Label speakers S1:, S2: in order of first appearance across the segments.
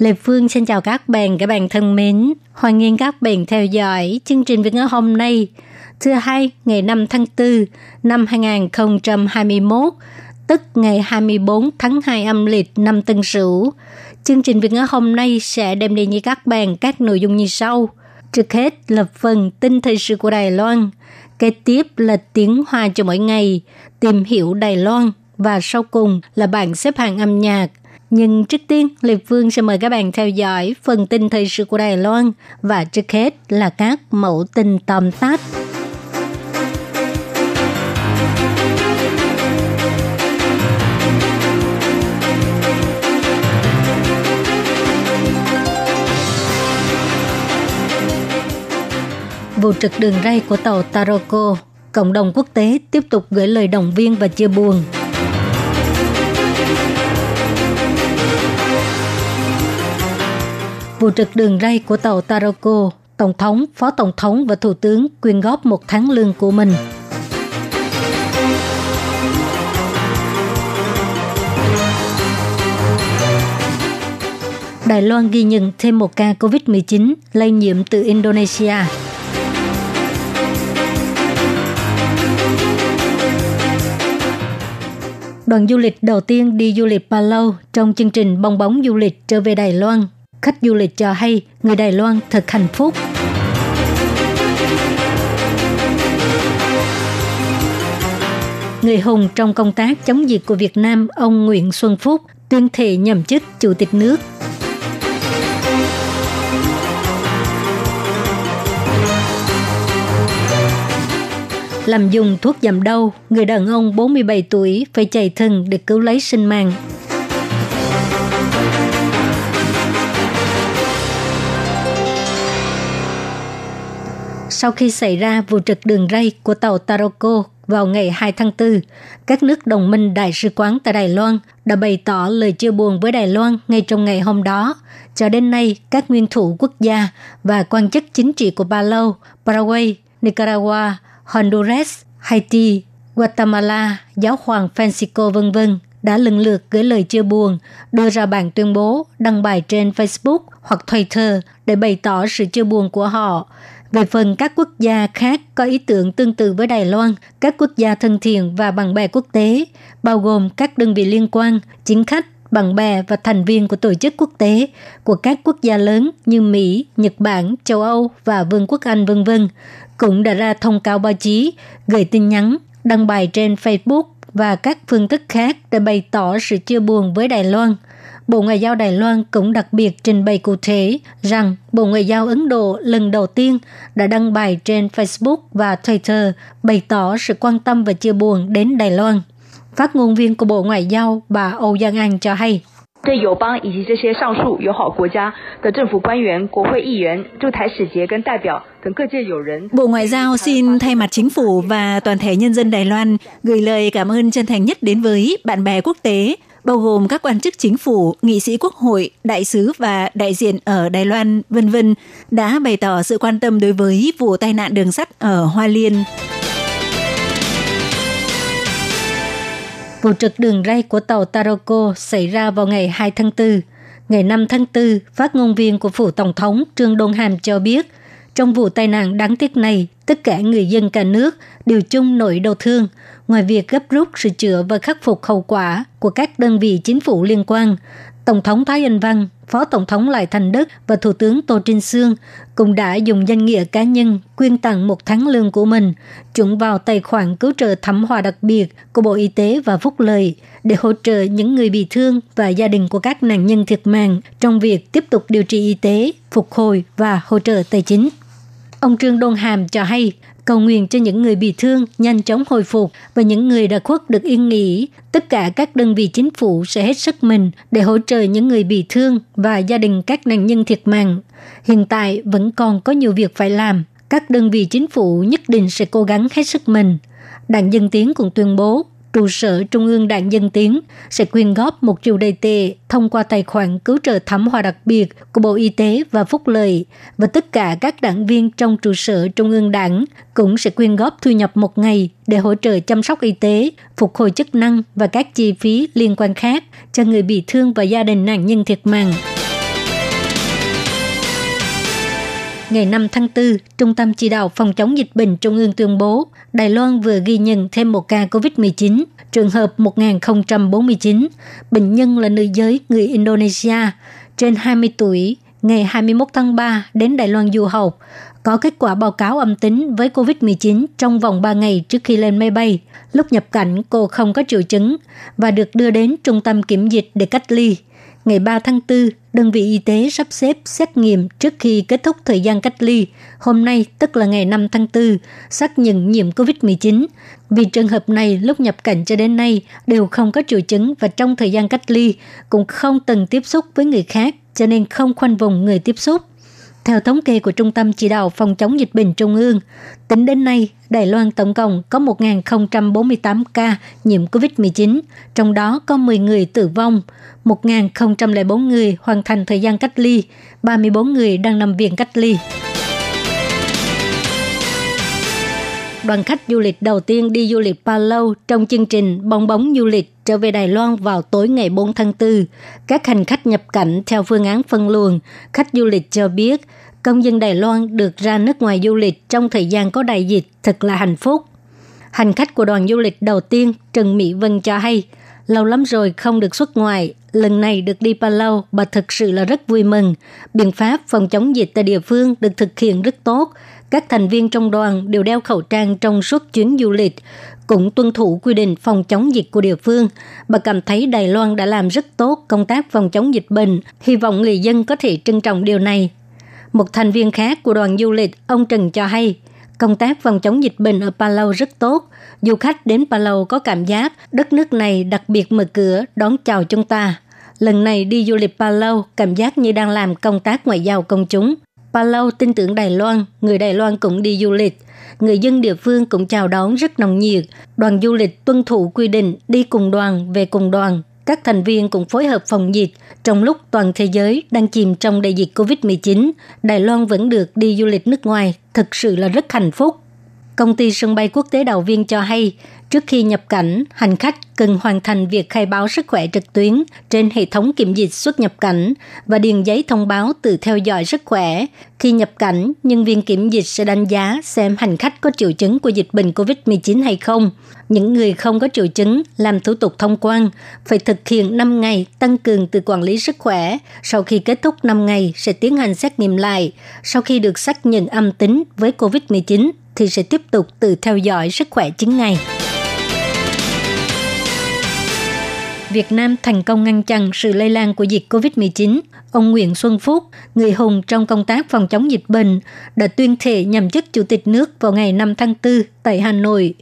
S1: Lê Phương xin chào các bạn, các bạn thân mến. Hoan nghênh các bạn theo dõi chương trình Việt ngữ hôm nay, thứ hai ngày 5 tháng 4 năm 2021, tức ngày 24 tháng 2 âm lịch năm Tân Sửu. Chương trình Việt ngữ hôm nay sẽ đem đến với các bạn các nội dung như sau. Trước hết là phần tin thời sự của Đài Loan, kế tiếp là tiếng hoa cho mỗi ngày, tìm hiểu Đài Loan và sau cùng là bảng xếp hạng âm nhạc. Nhưng trước tiên, Lê Phương sẽ mời các bạn theo dõi phần tin thời sự của Đài Loan và trước hết là các mẫu tin tóm tắt. vụ trực đường ray của tàu Taroko, cộng đồng quốc tế tiếp tục gửi lời động viên và chia buồn. Vụ trực đường ray của tàu Taroko, Tổng thống, Phó Tổng thống và Thủ tướng quyên góp một tháng lương của mình. Đài Loan ghi nhận thêm một ca COVID-19 lây nhiễm từ Indonesia. Đoàn du lịch đầu tiên đi du lịch Palau trong chương trình bong bóng du lịch trở về Đài Loan. Khách du lịch cho hay người Đài Loan thật hạnh phúc. Người hùng trong công tác chống dịch của Việt Nam, ông Nguyễn Xuân Phúc tuyên thệ nhậm chức Chủ tịch nước làm dùng thuốc giảm đau, người đàn ông 47 tuổi phải chạy thân để cứu lấy sinh mạng. Sau khi xảy ra vụ trật đường ray của tàu Taroko vào ngày 2 tháng 4, các nước đồng minh đại sứ quán tại Đài Loan đã bày tỏ lời chia buồn với Đài Loan ngay trong ngày hôm đó. Cho đến nay, các nguyên thủ quốc gia và quan chức chính trị của Palau, Paraguay, Nicaragua, Honduras, Haiti, Guatemala, giáo hoàng Francisco vân vân đã lần lượt gửi lời chia buồn, đưa ra bản tuyên bố, đăng bài trên Facebook hoặc Twitter để bày tỏ sự chia buồn của họ. Về phần các quốc gia khác có ý tưởng tương tự với Đài Loan, các quốc gia thân thiện và bạn bè quốc tế, bao gồm các đơn vị liên quan, chính khách, bạn bè và thành viên của tổ chức quốc tế của các quốc gia lớn như Mỹ, Nhật Bản, châu Âu và Vương quốc Anh vân vân cũng đã ra thông cáo báo chí, gửi tin nhắn, đăng bài trên Facebook và các phương thức khác để bày tỏ sự chia buồn với Đài Loan. Bộ Ngoại giao Đài Loan cũng đặc biệt trình bày cụ thể rằng Bộ Ngoại giao Ấn Độ lần đầu tiên đã đăng bài trên Facebook và Twitter bày tỏ sự quan tâm và chia buồn đến Đài Loan. Phát ngôn viên của Bộ Ngoại giao bà Âu Giang An cho hay.
S2: 对友邦以及这些上述友好国家的政府官员、国会议员、驻台使节跟代表等各界友人。
S3: Bộ Ngoại giao xin thay mặt chính phủ và toàn thể nhân dân Đài Loan gửi lời cảm ơn chân thành nhất đến với bạn bè quốc tế, bao gồm các quan chức chính phủ, nghị sĩ quốc hội, đại sứ và đại diện ở Đài Loan, vân vân, đã bày tỏ sự quan tâm đối với vụ tai nạn đường sắt ở Hoa Liên.
S1: Vụ trật đường ray của tàu Taroko xảy ra vào ngày 2 tháng 4. Ngày 5 tháng 4, phát ngôn viên của phủ tổng thống Trương Đôn Hàm cho biết, trong vụ tai nạn đáng tiếc này, tất cả người dân cả nước đều chung nỗi đau thương. Ngoài việc gấp rút sửa chữa và khắc phục hậu quả của các đơn vị chính phủ liên quan, Tổng thống Thái Anh Văn, Phó Tổng thống Lại Thành Đức và Thủ tướng Tô Trinh Sương cũng đã dùng danh nghĩa cá nhân quyên tặng một tháng lương của mình chuyển vào tài khoản cứu trợ thảm họa đặc biệt của Bộ Y tế và Phúc Lợi để hỗ trợ những người bị thương và gia đình của các nạn nhân thiệt mạng trong việc tiếp tục điều trị y tế, phục hồi và hỗ trợ tài chính. Ông Trương Đôn Hàm cho hay, cầu nguyện cho những người bị thương nhanh chóng hồi phục và những người đã khuất được yên nghỉ. Tất cả các đơn vị chính phủ sẽ hết sức mình để hỗ trợ những người bị thương và gia đình các nạn nhân thiệt mạng. Hiện tại vẫn còn có nhiều việc phải làm. Các đơn vị chính phủ nhất định sẽ cố gắng hết sức mình. Đảng Dân Tiến cũng tuyên bố trụ sở Trung ương Đảng Dân Tiến sẽ quyên góp một triệu đầy tệ thông qua tài khoản cứu trợ thảm họa đặc biệt của Bộ Y tế và Phúc Lợi và tất cả các đảng viên trong trụ sở Trung ương Đảng cũng sẽ quyên góp thu nhập một ngày để hỗ trợ chăm sóc y tế, phục hồi chức năng và các chi phí liên quan khác cho người bị thương và gia đình nạn nhân thiệt mạng. Ngày 5 tháng 4, Trung tâm Chỉ đạo Phòng chống dịch bệnh Trung ương tuyên bố Đài Loan vừa ghi nhận thêm một ca COVID-19, trường hợp 1049. Bệnh nhân là nữ giới người Indonesia, trên 20 tuổi, ngày 21 tháng 3 đến Đài Loan du học, có kết quả báo cáo âm tính với COVID-19 trong vòng 3 ngày trước khi lên máy bay. Lúc nhập cảnh, cô không có triệu chứng và được đưa đến trung tâm kiểm dịch để cách ly. Ngày 3 tháng 4, đơn vị y tế sắp xếp xét nghiệm trước khi kết thúc thời gian cách ly. Hôm nay, tức là ngày 5 tháng 4, xác nhận nhiễm COVID-19. Vì trường hợp này lúc nhập cảnh cho đến nay đều không có triệu chứng và trong thời gian cách ly cũng không từng tiếp xúc với người khác, cho nên không khoanh vùng người tiếp xúc. Theo thống kê của Trung tâm Chỉ đạo Phòng chống dịch bệnh Trung ương, tính đến nay, Đài Loan tổng cộng có 1.048 ca nhiễm COVID-19, trong đó có 10 người tử vong, 1.004 người hoàn thành thời gian cách ly, 34 người đang nằm viện cách ly. Đoàn khách du lịch đầu tiên đi du lịch Palau trong chương trình bong bóng du lịch trở về Đài Loan vào tối ngày 4 tháng 4. Các hành khách nhập cảnh theo phương án phân luồng. Khách du lịch cho biết, công dân Đài Loan được ra nước ngoài du lịch trong thời gian có đại dịch thật là hạnh phúc. Hành khách của đoàn du lịch đầu tiên, Trần Mỹ Vân cho hay, lâu lắm rồi không được xuất ngoại, lần này được đi Palau, bà thực sự là rất vui mừng. Biện pháp phòng chống dịch tại địa phương được thực hiện rất tốt. Các thành viên trong đoàn đều đeo khẩu trang trong suốt chuyến du lịch, cũng tuân thủ quy định phòng chống dịch của địa phương. Bà cảm thấy Đài Loan đã làm rất tốt công tác phòng chống dịch bệnh. Hy vọng người dân có thể trân trọng điều này. Một thành viên khác của đoàn du lịch, ông Trần cho hay, công tác phòng chống dịch bệnh ở Palau rất tốt. Du khách đến Palau có cảm giác đất nước này đặc biệt mở cửa đón chào chúng ta. Lần này đi du lịch Palau, cảm giác như đang làm công tác ngoại giao công chúng. Palau tin tưởng Đài Loan, người Đài Loan cũng đi du lịch. Người dân địa phương cũng chào đón rất nồng nhiệt. Đoàn du lịch tuân thủ quy định đi cùng đoàn, về cùng đoàn. Các thành viên cũng phối hợp phòng dịch. Trong lúc toàn thế giới đang chìm trong đại dịch COVID-19, Đài Loan vẫn được đi du lịch nước ngoài, thực sự là rất hạnh phúc. Công ty sân bay quốc tế Đào Viên cho hay, trước khi nhập cảnh, hành khách cần hoàn thành việc khai báo sức khỏe trực tuyến trên hệ thống kiểm dịch xuất nhập cảnh và điền giấy thông báo từ theo dõi sức khỏe. Khi nhập cảnh, nhân viên kiểm dịch sẽ đánh giá xem hành khách có triệu chứng của dịch bệnh COVID-19 hay không. Những người không có triệu chứng làm thủ tục thông quan phải thực hiện 5 ngày tăng cường từ quản lý sức khỏe. Sau khi kết thúc 5 ngày sẽ tiến hành xét nghiệm lại. Sau khi được xác nhận âm tính với COVID-19 thì sẽ tiếp tục tự theo dõi sức khỏe 9 ngày. Việt Nam thành công ngăn chặn sự lây lan của dịch COVID-19. Ông Nguyễn Xuân Phúc, người hùng trong công tác phòng chống dịch bệnh, đã tuyên thệ nhậm chức Chủ tịch nước vào ngày 5 tháng 4 tại Hà Nội.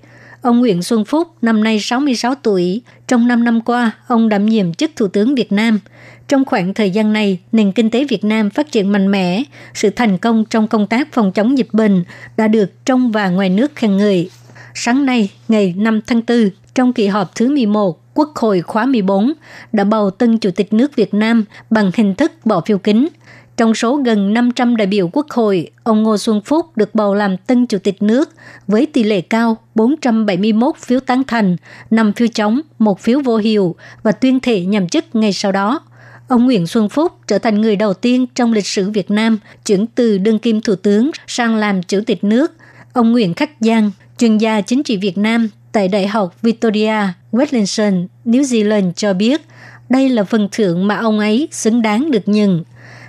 S1: Ông Nguyễn Xuân Phúc năm nay 66 tuổi. Trong 5 năm qua, ông đảm nhiệm chức Thủ tướng Việt Nam. Trong khoảng thời gian này, nền kinh tế Việt Nam phát triển mạnh mẽ. Sự thành công trong công tác phòng chống dịch bệnh đã được trong và ngoài nước khen ngợi. Sáng nay, ngày 5 tháng 4, trong kỳ họp thứ 11, Quốc hội khóa 14 đã bầu tân Chủ tịch nước Việt Nam bằng hình thức bỏ phiếu kín. Trong số gần 500 đại biểu Quốc hội, ông Ngô Xuân Phúc được bầu làm tân Chủ tịch nước với tỷ lệ cao 471 phiếu tán thành, 5 phiếu chống, 1 phiếu vô hiệu và tuyên thệ nhậm chức ngay sau đó. Ông Nguyễn Xuân Phúc trở thành người đầu tiên trong lịch sử Việt Nam chuyển từ đương kim thủ tướng sang làm chủ tịch nước. Ông Nguyễn Khắc Giang, chuyên gia chính trị Việt Nam tại Đại học Victoria, Wellington, New Zealand cho biết đây là phần thưởng mà ông ấy xứng đáng được nhận.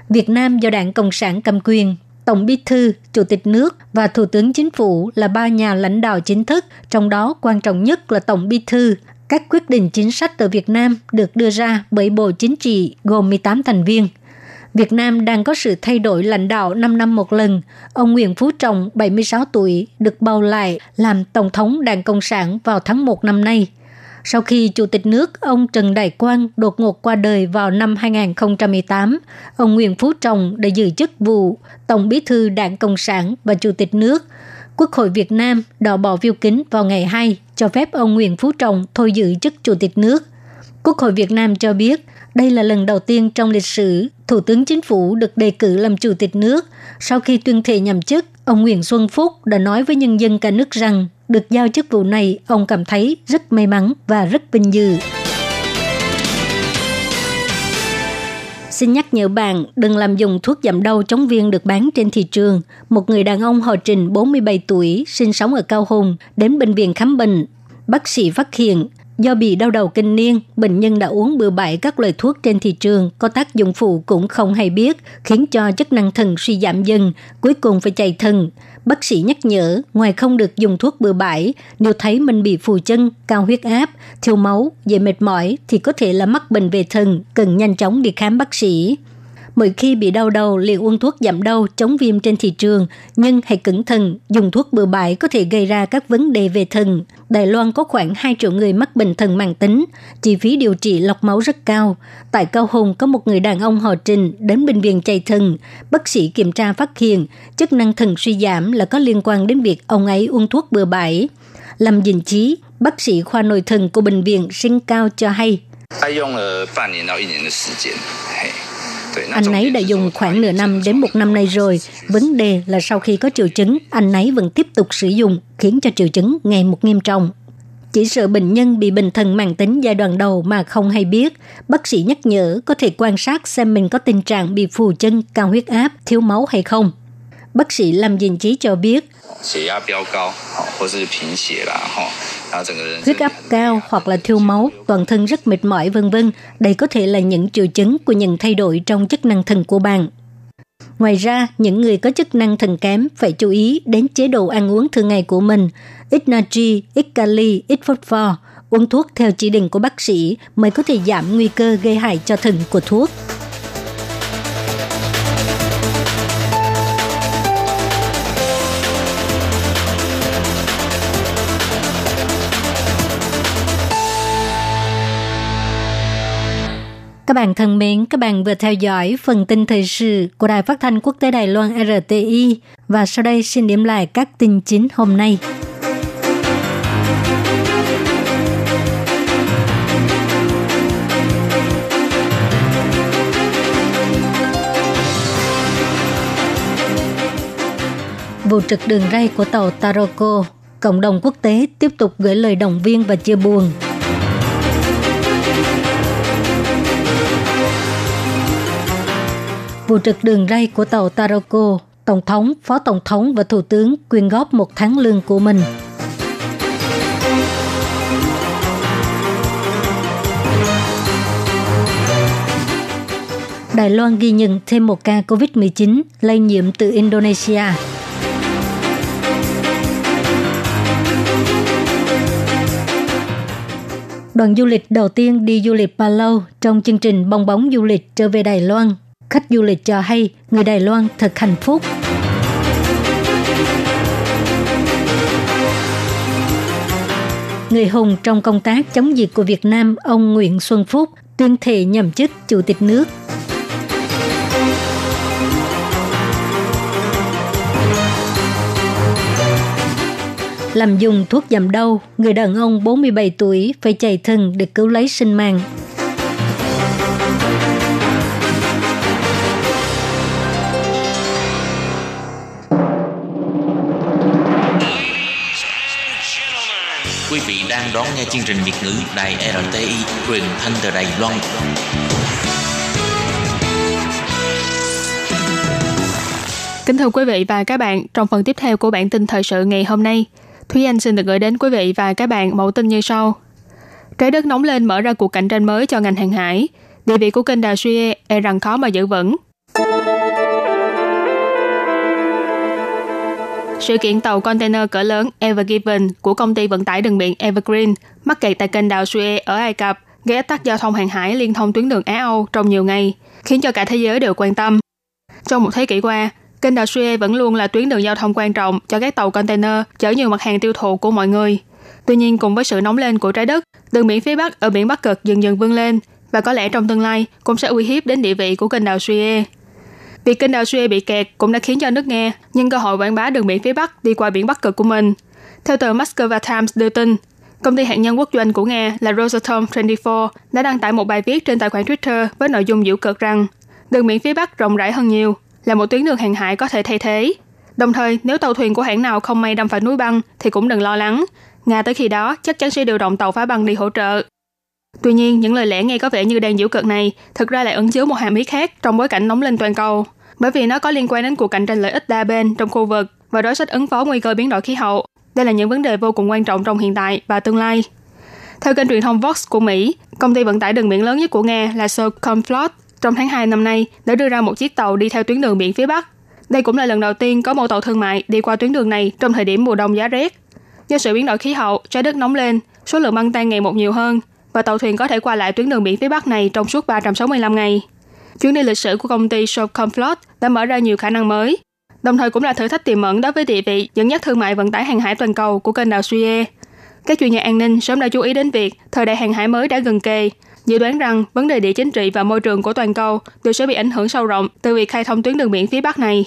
S1: Việt Nam do Đảng Cộng sản cầm quyền, Tổng Bí thư, Chủ tịch nước và Thủ tướng Chính phủ là ba nhà lãnh đạo chính thức, trong đó quan trọng nhất là Tổng Bí thư. Các quyết định chính sách ở Việt Nam được đưa ra bởi Bộ Chính trị gồm 18 thành viên. Việt Nam đang có sự thay đổi lãnh đạo 5 năm một lần. Ông Nguyễn Phú Trọng, 76 tuổi, được bầu lại làm Tổng thống Đảng Cộng sản vào tháng 1 năm nay. Sau khi Chủ tịch nước ông Trần Đại Quang đột ngột qua đời vào năm 2018, ông Nguyễn Phú Trọng đã giữ chức vụ Tổng bí thư Đảng Cộng sản và Chủ tịch nước. Quốc hội Việt Nam đỏ bỏ phiếu kín vào ngày 2 cho phép ông Nguyễn Phú Trọng thôi giữ chức Chủ tịch nước. Quốc hội Việt Nam cho biết đây là lần đầu tiên trong lịch sử Thủ tướng Chính phủ được đề cử làm Chủ tịch nước. Sau khi tuyên thệ nhậm chức, ông Nguyễn Xuân Phúc đã nói với nhân dân cả nước rằng được giao chức vụ này, ông cảm thấy rất may mắn và rất vinh dự. Xin nhắc nhở bạn đừng làm dùng thuốc giảm đau chống viêm được bán trên thị trường. Một người đàn ông họ Trình 47 tuổi, sinh sống ở Cao Hùng, đến bệnh viện khám bệnh. Bác sĩ phát hiện Do bị đau đầu kinh niên, bệnh nhân đã uống bừa bãi các loại thuốc trên thị trường có tác dụng phụ cũng không hay biết, khiến cho chức năng thần suy giảm dần, cuối cùng phải chạy thần. Bác sĩ nhắc nhở, ngoài không được dùng thuốc bừa bãi, nếu thấy mình bị phù chân, cao huyết áp, thiếu máu, dễ mệt mỏi thì có thể là mắc bệnh về thần, cần nhanh chóng đi khám bác sĩ. Mỗi khi bị đau đầu liền uống thuốc giảm đau chống viêm trên thị trường, nhưng hãy cẩn thận, dùng thuốc bừa bãi có thể gây ra các vấn đề về thần. Đài Loan có khoảng 2 triệu người mắc bệnh thần mãn tính, chi phí điều trị lọc máu rất cao. Tại Cao Hùng có một người đàn ông họ Trình đến bệnh viện chạy thần. Bác sĩ kiểm tra phát hiện chức năng thần suy giảm là có liên quan đến việc ông ấy uống thuốc bừa bãi. Lâm Dình Chí, bác sĩ khoa nội thần của bệnh viện Sinh Cao cho hay.，anh ấy đã dùng khoảng nửa năm đến một năm nay rồi. Vấn đề là sau khi có triệu chứng, anh ấy vẫn tiếp tục sử dụng, khiến cho triệu chứng ngày một nghiêm trọng. Chỉ sợ bệnh nhân bị bệnh thần mãn tính giai đoạn đầu mà không hay biết, bác sĩ nhắc nhở có thể quan sát xem mình có tình trạng bị phù chân, cao huyết áp, thiếu máu hay không. Bác sĩ Lâm Dình Chí cho biết, huyết áp cao hoặc là thiếu máu, toàn thân rất mệt mỏi vân vân. Đây có thể là những triệu chứng của những thay đổi trong chức năng thần của bạn. Ngoài ra, những người có chức năng thần kém phải chú ý đến chế độ ăn uống thường ngày của mình, ít natri, ít kali, ít phosphor, uống thuốc theo chỉ định của bác sĩ mới có thể giảm nguy cơ gây hại cho thần của thuốc. Các bạn thân mến, các bạn vừa theo dõi phần tin thời sự của Đài Phát thanh Quốc tế Đài Loan RTI và sau đây xin điểm lại các tin chính hôm nay. Vụ trực đường ray của tàu Taroko, cộng đồng quốc tế tiếp tục gửi lời động viên và chia buồn vụ trực đường ray của tàu Taroko, Tổng thống, Phó Tổng thống và Thủ tướng quyên góp một tháng lương của mình. Đài Loan ghi nhận thêm một ca COVID-19 lây nhiễm từ Indonesia. Đoàn du lịch đầu tiên đi du lịch Palau trong chương trình bong bóng du lịch trở về Đài Loan khách du lịch cho hay người Đài Loan thật hạnh phúc. Người hùng trong công tác chống dịch của Việt Nam, ông Nguyễn Xuân Phúc tuyên thệ nhậm chức Chủ tịch nước. Làm dùng thuốc giảm đau, người đàn ông 47 tuổi phải chạy thân để cứu lấy sinh mạng.
S4: Quý vị đang đón nghe chương trình Việt ngữ Đài RTI truyền thanh từ Đài Loan.
S5: Kính thưa quý vị và các bạn, trong phần tiếp theo của bản tin thời sự ngày hôm nay, Thúy Anh xin được gửi đến quý vị và các bạn mẫu tin như sau. Trái đất nóng lên mở ra cuộc cạnh tranh mới cho ngành hàng hải. Địa vị của kênh đào Suez e rằng khó mà giữ vững. Sự kiện tàu container cỡ lớn Ever Given của công ty vận tải đường biển Evergreen mắc kẹt tại kênh đào Suez ở Ai Cập gây ách tắc giao thông hàng hải liên thông tuyến đường Á-Âu trong nhiều ngày. khiến cho cả thế giới đều quan tâm. Trong một thế kỷ qua, kênh đào Suez vẫn luôn là tuyến đường giao thông quan trọng cho các tàu container chở nhiều mặt hàng tiêu thụ của mọi người. Tuy nhiên, cùng với sự nóng lên của trái đất, đường biển phía Bắc ở biển Bắc Cực dần dần vươn lên và có lẽ trong tương lai cũng sẽ uy hiếp đến địa vị của kênh đào Suez. Việc kênh đào Suez bị kẹt cũng đã khiến cho nước Nga nhân cơ hội quảng bá đường biển phía Bắc đi qua biển Bắc Cực của mình. Theo tờ Moscow Times đưa tin, công ty hạt nhân quốc doanh của Nga là Rosatom 24 đã đăng tải một bài viết trên tài khoản Twitter với nội dung dữ cợt rằng đường biển phía Bắc rộng rãi hơn nhiều, là một tuyến đường hàng hải có thể thay thế. Đồng thời, nếu tàu thuyền của hãng nào không may đâm phải núi băng thì cũng đừng lo lắng. Nga tới khi đó chắc chắn sẽ điều động tàu phá băng đi hỗ trợ. Tuy nhiên, những lời lẽ nghe có vẻ như đang giễu cợt này thực ra lại ẩn chứa một hàm ý khác trong bối cảnh nóng lên toàn cầu, bởi vì nó có liên quan đến cuộc cạnh tranh lợi ích đa bên trong khu vực và đối sách ứng phó nguy cơ biến đổi khí hậu. Đây là những vấn đề vô cùng quan trọng trong hiện tại và tương lai. Theo kênh truyền thông Vox của Mỹ, công ty vận tải đường biển lớn nhất của Nga là Sovcomflot trong tháng 2 năm nay đã đưa ra một chiếc tàu đi theo tuyến đường biển phía Bắc. Đây cũng là lần đầu tiên có một tàu thương mại đi qua tuyến đường này trong thời điểm mùa đông giá rét. Do sự biến đổi khí hậu, trái đất nóng lên, số lượng băng tan ngày một nhiều hơn và tàu thuyền có thể qua lại tuyến đường biển phía Bắc này trong suốt 365 ngày. Chuyến đi lịch sử của công ty Sovcomflot đã mở ra nhiều khả năng mới, đồng thời cũng là thử thách tiềm ẩn đối với địa vị dẫn dắt thương mại vận tải hàng hải toàn cầu của kênh đào Suez. Các chuyên gia an ninh sớm đã chú ý đến việc thời đại hàng hải mới đã gần kề, dự đoán rằng vấn đề địa chính trị và môi trường của toàn cầu đều sẽ bị ảnh hưởng sâu rộng từ việc khai thông tuyến đường biển phía Bắc này.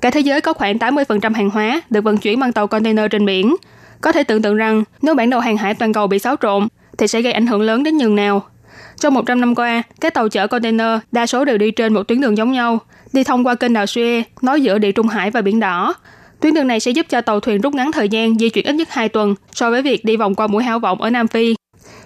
S5: Cả thế giới có khoảng 80% hàng hóa được vận chuyển bằng tàu container trên biển. Có thể tưởng tượng rằng nếu bản đồ hàng hải toàn cầu bị xáo trộn thì sẽ gây ảnh hưởng lớn đến nhường nào. Trong 100 năm qua, các tàu chở container đa số đều đi trên một tuyến đường giống nhau, đi thông qua kênh đào Suez, nối giữa Địa Trung Hải và Biển Đỏ. Tuyến đường này sẽ giúp cho tàu thuyền rút ngắn thời gian di chuyển ít nhất 2 tuần so với việc đi vòng qua mũi hảo vọng ở Nam Phi.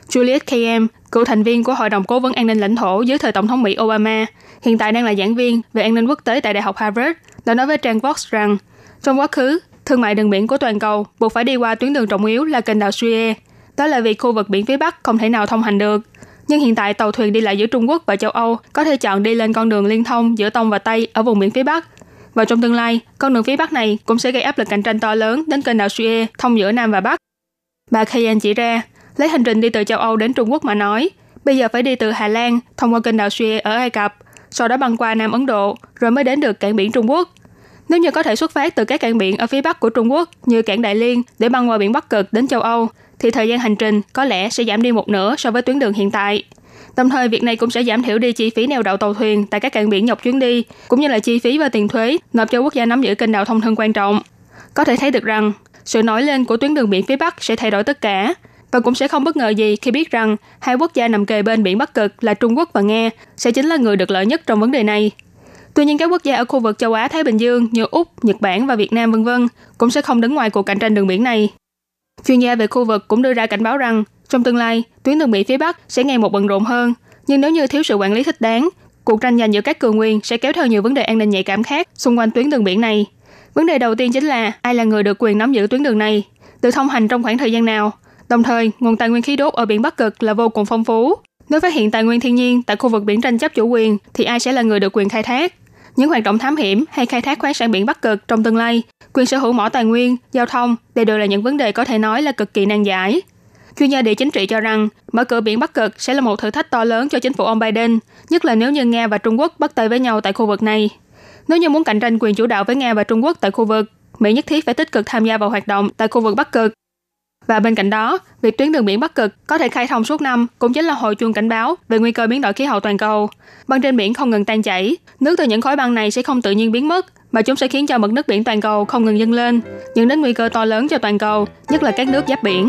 S5: Juliet KM, cựu thành viên của Hội đồng Cố vấn An ninh lãnh thổ dưới thời Tổng thống Mỹ Obama, hiện tại đang là giảng viên về an ninh quốc tế tại Đại học Harvard, đã nói với trang Vox rằng trong quá khứ, thương mại đường biển của toàn cầu buộc phải đi qua tuyến đường trọng yếu là kênh đào Suez. Đó là vì khu vực biển phía Bắc không thể nào thông hành được. Nhưng hiện tại tàu thuyền đi lại giữa Trung Quốc và châu Âu có thể chọn đi lên con đường liên thông giữa Đông và Tây ở vùng biển phía Bắc. Và trong tương lai, con đường phía Bắc này cũng sẽ gây áp lực cạnh tranh to lớn đến kênh đào Suez thông giữa Nam và Bắc. Bà Kayan chỉ ra, Lấy hành trình đi từ châu Âu đến Trung Quốc mà nói, bây giờ phải đi từ Hà Lan thông qua kênh đào Suez ở Ai Cập, sau đó băng qua Nam Ấn Độ, rồi mới đến được cảng biển Trung Quốc. Nếu như có thể xuất phát từ các cảng biển ở phía bắc của Trung Quốc như cảng Đại Liên để băng qua biển Bắc Cực đến châu Âu, thì thời gian hành trình có lẽ sẽ giảm đi một nửa so với tuyến đường hiện tại. Đồng thời, việc này cũng sẽ giảm thiểu đi chi phí neo đậu tàu thuyền tại các cảng biển dọc chuyến đi, cũng như là chi phí và tiền thuế nộp cho quốc gia nắm giữ kênh đào thông thân quan trọng. Có thể thấy được rằng, sự nổi lên của tuyến đường biển phía Bắc sẽ thay đổi tất cả, và cũng sẽ không bất ngờ gì khi biết rằng hai quốc gia nằm kề bên biển Bắc Cực là Trung Quốc và Nga sẽ chính là người được lợi nhất trong vấn đề này. Tuy nhiên các quốc gia ở khu vực châu Á Thái Bình Dương như Úc, Nhật Bản và Việt Nam vân vân cũng sẽ không đứng ngoài cuộc cạnh tranh đường biển này. Chuyên gia về khu vực cũng đưa ra cảnh báo rằng trong tương lai, tuyến đường biển phía Bắc sẽ ngày một bận rộn hơn, nhưng nếu như thiếu sự quản lý thích đáng, cuộc tranh giành giữa các cường quyền sẽ kéo theo nhiều vấn đề an ninh nhạy cảm khác xung quanh tuyến đường biển này. Vấn đề đầu tiên chính là ai là người được quyền nắm giữ tuyến đường này, được thông hành trong khoảng thời gian nào Đồng thời, nguồn tài nguyên khí đốt ở biển Bắc Cực là vô cùng phong phú. Nếu phát hiện tài nguyên thiên nhiên tại khu vực biển tranh chấp chủ quyền, thì ai sẽ là người được quyền khai thác? Những hoạt động thám hiểm hay khai thác khoáng sản biển Bắc Cực trong tương lai, quyền sở hữu mỏ tài nguyên, giao thông, đều đều là những vấn đề có thể nói là cực kỳ nan giải. Chuyên gia địa chính trị cho rằng, mở cửa biển Bắc Cực sẽ là một thử thách to lớn cho chính phủ ông Biden, nhất là nếu như Nga và Trung Quốc bắt tay với nhau tại khu vực này. Nếu như muốn cạnh tranh quyền chủ đạo với Nga và Trung Quốc tại khu vực, Mỹ nhất thiết phải tích cực tham gia vào hoạt động tại khu vực Bắc Cực và bên cạnh đó, việc tuyến đường biển Bắc Cực có thể khai thông suốt năm cũng chính là hồi chuông cảnh báo về nguy cơ biến đổi khí hậu toàn cầu. Băng trên biển không ngừng tan chảy, nước từ những khối băng này sẽ không tự nhiên biến mất, mà chúng sẽ khiến cho mực nước biển toàn cầu không ngừng dâng lên, dẫn đến nguy cơ to lớn cho toàn cầu, nhất là các nước giáp biển.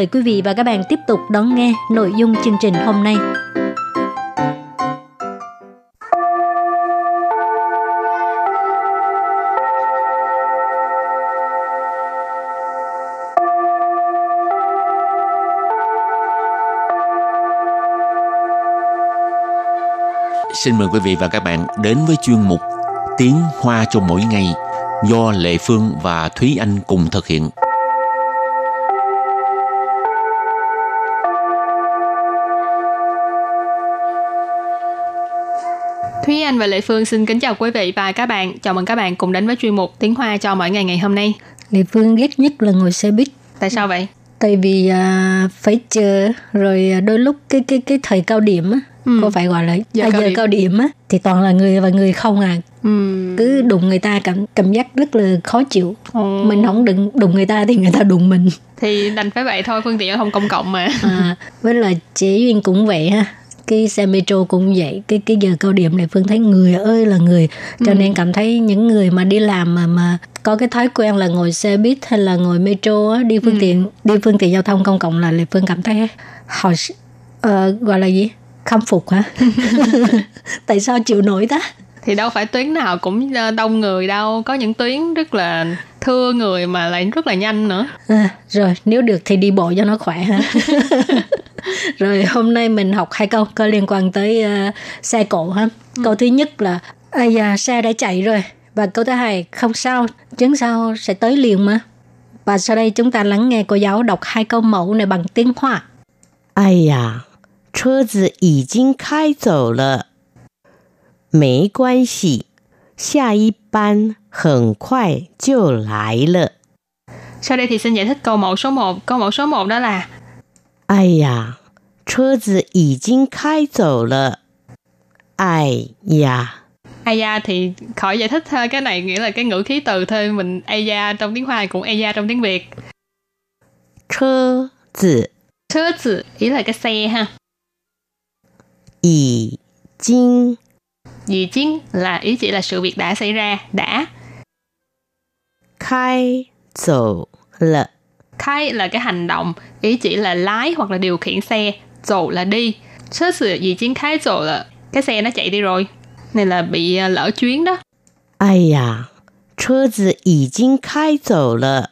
S1: mời quý vị và các bạn tiếp tục đón nghe nội dung chương trình hôm nay.
S4: Xin mời quý vị và các bạn đến với chuyên mục Tiếng Hoa cho mỗi ngày do Lệ Phương và Thúy Anh cùng thực hiện.
S5: Thúy Anh và Lệ Phương xin kính chào quý vị và các bạn. Chào mừng các bạn cùng đến với chuyên mục Tiếng Hoa cho mỗi ngày ngày hôm nay.
S1: Lệ Phương ghét nhất là ngồi xe buýt.
S5: Tại sao vậy?
S1: Tại vì à, phải chờ rồi đôi lúc cái cái cái thời cao điểm á, ừ. có phải gọi là giờ, à, cao, giờ điểm. cao điểm á thì toàn là người và người không à. Ừ. Cứ đụng người ta cảm cảm giác rất là khó chịu. Ồ. Mình không đụng đụng người ta thì người ta đụng mình.
S5: Thì đành phải vậy thôi, phương tiện thông công cộng mà.
S1: À, với là chế duyên cũng vậy ha cái xe metro cũng vậy. Cái cái giờ cao điểm này phương thấy người ơi là người. Cho ừ. nên cảm thấy những người mà đi làm mà mà có cái thói quen là ngồi xe buýt hay là ngồi metro á, đi phương ừ. tiện đi phương tiện giao thông công cộng là lệ phương cảm thấy họ uh, gọi là gì? Khâm phục hả? Tại sao chịu nổi ta
S5: thì đâu phải tuyến nào cũng ờ, đông người đâu có những tuyến rất là thưa người mà lại rất là nhanh nữa
S1: à, rồi nếu được thì đi bộ cho nó khỏe ha rồi hôm nay mình học hai câu có liên quan tới uh, xe cộ ha ừ. câu thứ nhất là ai da xe đã chạy rồi và câu thứ hai không sao chuyến sau sẽ tới liền mà và sau đây chúng ta lắng nghe cô giáo đọc hai câu mẫu này bằng tiếng Hoa.
S6: Ai ya, 车子已经开走了。 没关系，下一班很快就来了。
S5: Sau đây thì xin giải thích câu mẫu số 1. Câu mẫu số 1 đó là
S6: 哎呀，车子已经开走了。哎呀。
S5: ai da thì khỏi giải thích thôi cái này nghĩa là cái ngữ khí từ thôi mình ai da trong tiếng hoa cũng ai da trong tiếng việt
S6: Chơ tử
S5: Chơ tử ý là cái xe ha
S6: Ý chính
S5: gì chính là ý chỉ là sự việc đã xảy ra, đã.
S6: Khai dầu lợ.
S5: Khai là cái hành động, ý chỉ là lái hoặc là điều khiển xe, dầu là đi. Sơ sự gì chính khai dầu lợ, cái xe nó chạy đi rồi. Này là bị ờ, lỡ chuyến đó.
S6: Ai à, chơ zi ý chính khai dầu lợ.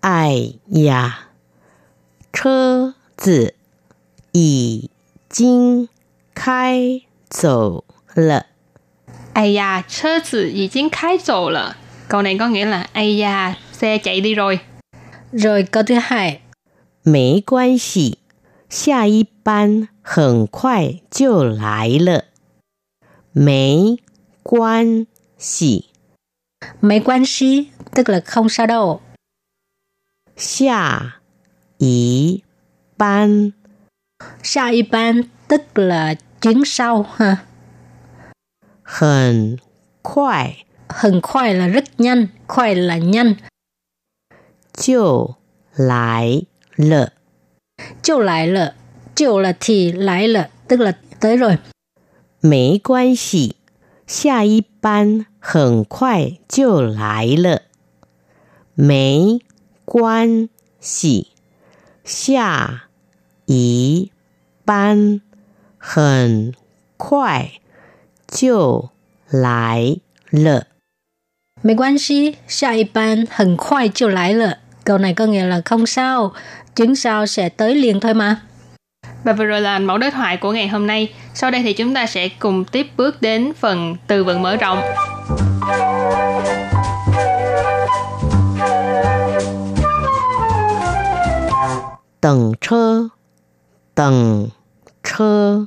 S6: Ai à, chơ zi ý chính khai dầu lợ. 了。
S5: 哎呀，车子已经开走了。Câu này có nghĩa là ai da, xe chạy đi rồi.
S1: Rồi câu thứ hai.
S6: 没关系，下一班很快就来了。没关系。
S1: 没关系 tức là không sao đâu.
S6: 下一班
S1: 下一班 tức là chuyến sau ha.
S6: Hẳn khoai.
S1: Hẳn khoai là rất nhanh, khoai là nhanh.
S6: Chiều lại lợ.
S1: Chiều lại lợ. Chiều là thì lại lợ, tức là tới rồi.
S6: Mấy quan xỉ. Xa y ban hẳn khoai chiều lại lợ. Mấy quan xỉ. Xa y ban hẳn khoai 就来了。
S1: 没关系，下一班很快就来了。Câu này có nghĩa là không sao, chuyến sau sẽ tới liền thôi mà.
S5: Và vừa rồi là mẫu đối thoại của ngày hôm nay. Sau đây thì chúng ta sẽ cùng tiếp bước đến phần từ vựng mở rộng.
S6: Tầng chơ Tầng chơ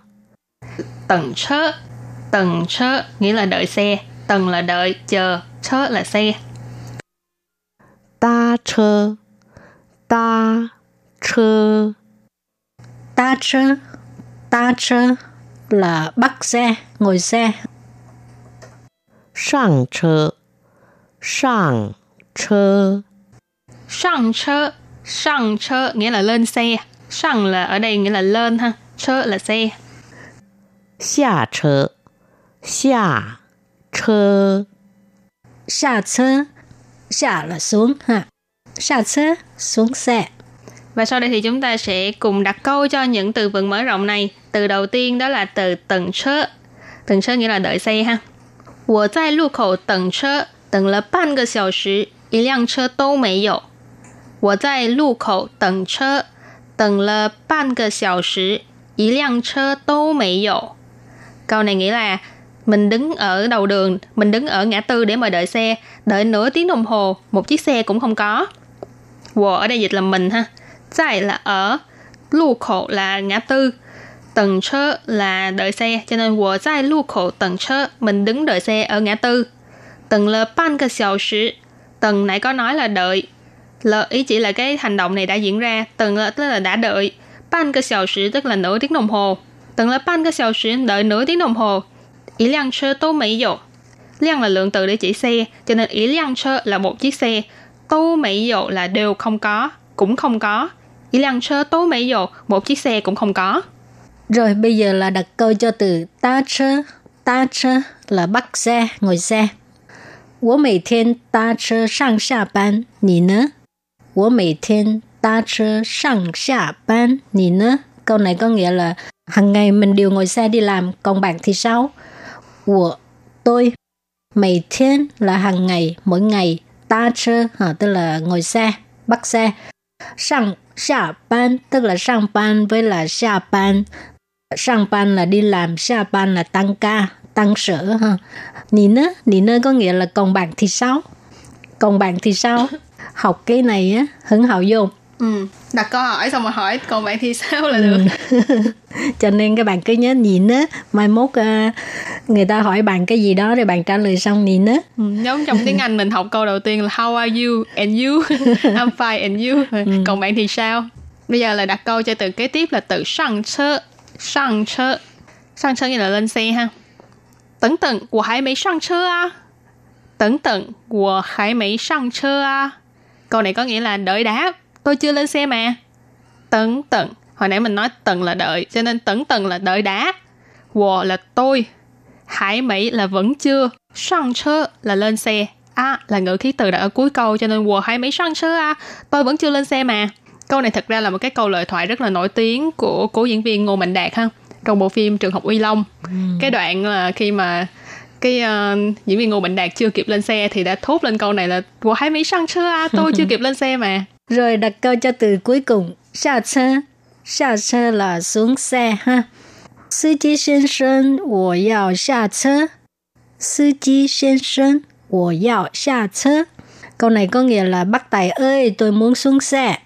S5: Tầng chơ Tầng chơ nghĩa là đợi xe. Tầng là đợi, chờ, chơ là xe.
S6: Ta chơ Ta chơ
S1: ta chơ, ta chơ là bắt xe, ngồi xe.
S6: Sang chơ, sang chơ.
S5: Sang chơ, sang chơ nghĩa là lên xe. Sang là ở đây nghĩa là lên ha. Chơ là xe.
S6: Xia chơ, xia chơ.
S1: Xia chơ, xia là xuống ha. Xia chơ, xuống xe.
S5: Và sau đây thì chúng ta sẽ cùng đặt câu cho những từ vựng mở rộng này. Từ đầu tiên đó là từ tầng chơ. Tầng chơ nghĩa là đợi xe ha. 我在路口等车，等了半个小时，一辆车都没有。我在路口等车，等了半个小时，一辆车都没有。Câu này nghĩa là mình đứng ở đầu đường, mình đứng ở ngã tư để mà đợi xe, đợi nửa tiếng đồng hồ, một chiếc xe cũng không có. Wo ở đây dịch là mình ha. Tại là ở, lưu khổ là ngã tư, tầng chơ là đợi xe, cho nên wo tại lưu khổ tầng chơ, mình đứng đợi xe ở ngã tư. Tầng là ban cái xào sử, tầng nãy có nói là đợi, là ý chỉ là cái hành động này đã diễn ra, tầng là tức là đã đợi, ban cái xào sử tức là nửa tiếng đồng hồ. Tầng là ban cái xào sử đợi nửa tiếng đồng hồ Ý liang chơ tô mấy dụ. Liang là lượng từ để chỉ xe, cho nên ý liang chơ là một chiếc xe, tô mấy dụ là đều không có, cũng không có. Ý liang chơ tô mấy dụ, một chiếc xe cũng không có.
S1: Rồi bây giờ là đặt câu cho từ ta chơ. Ta chơ là bắt xe, ngồi xe. 我每天搭车上下班，你呢？我每天搭车上下班，你呢？Câu này có nghĩa là hàng ngày mình đều ngồi xe đi làm, còn bạn thì sao? của tôi. Mày thiên là hàng ngày mỗi ngày ta chơ à, tức là ngồi xe bắt xe. Sang xả ban tức là sang ban với là xa ban. Sang ban là đi làm xa ban là tăng ca tăng sở ha nì nơ nì nơ có nghĩa là còn bạn thì sao? Còn bạn thì sao? Học cái này á hứng hào dùng
S5: Ừ. Đặt câu hỏi xong rồi hỏi còn bạn thì sao là ừ. được? Ừ.
S1: cho nên các bạn cứ nhớ nhịn á mai mốt uh, người ta hỏi bạn cái gì đó rồi bạn trả lời xong nhịn á.
S5: Ừ, giống trong tiếng anh mình học câu đầu tiên là how are you and you? I'm fine and you?
S1: Ừ.
S5: còn bạn thì sao? Bây giờ là đặt câu cho từ kế tiếp là từ sang chơ sang chơ sang chơ nghĩa là lên xe ha. Tấn tận của hãy mấy sang chơ à tấn tận của hãy mấy sang chơ à câu này có nghĩa là đợi đáp tôi chưa lên xe mà. Tấn tận, hồi nãy mình nói tận là đợi, cho nên tấn tận là đợi đáp. Wo là tôi, hải mỹ là vẫn chưa, sang chơ là lên xe. A là ngữ khí từ đặt ở cuối câu, cho nên wo hải mỹ sang chơ à, tôi vẫn chưa lên xe mà. Câu này thật ra là một cái câu lời thoại rất là nổi tiếng của cố diễn viên Ngô Mạnh Đạt ha trong bộ phim Trường học Uy Long. Ừ. Cái đoạn là khi mà cái uh, diễn viên Ngô Mạnh Đạt chưa kịp lên xe thì đã thốt lên câu này là của hai Mỹ sang chưa à, tôi chưa kịp lên xe mà.
S1: Rồi đặt câu cho từ cuối cùng, xa chơ. Xa chơ là xuống xe ha. Sư chí sinh sinh, wo yào xa chơ. Sư chí sinh sinh, wo yào xa chơ. Câu này có nghĩa là bác tài ơi, tôi muốn xuống xe.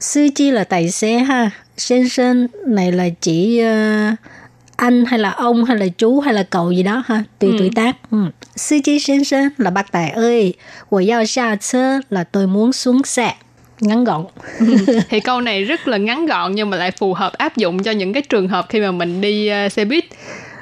S1: Sư chi là tài xế ha. Sinh sinh này là chỉ uh, anh hay là ông hay là chú hay là cậu gì đó ha tùy ừ. tuổi tác ừ. sư chi sinh sinh là bác tài ơi của giao xa chơ là tôi muốn xuống xe Ngắn gọn.
S5: thì câu này rất là ngắn gọn nhưng mà lại phù hợp áp dụng cho những cái trường hợp khi mà mình đi uh, xe buýt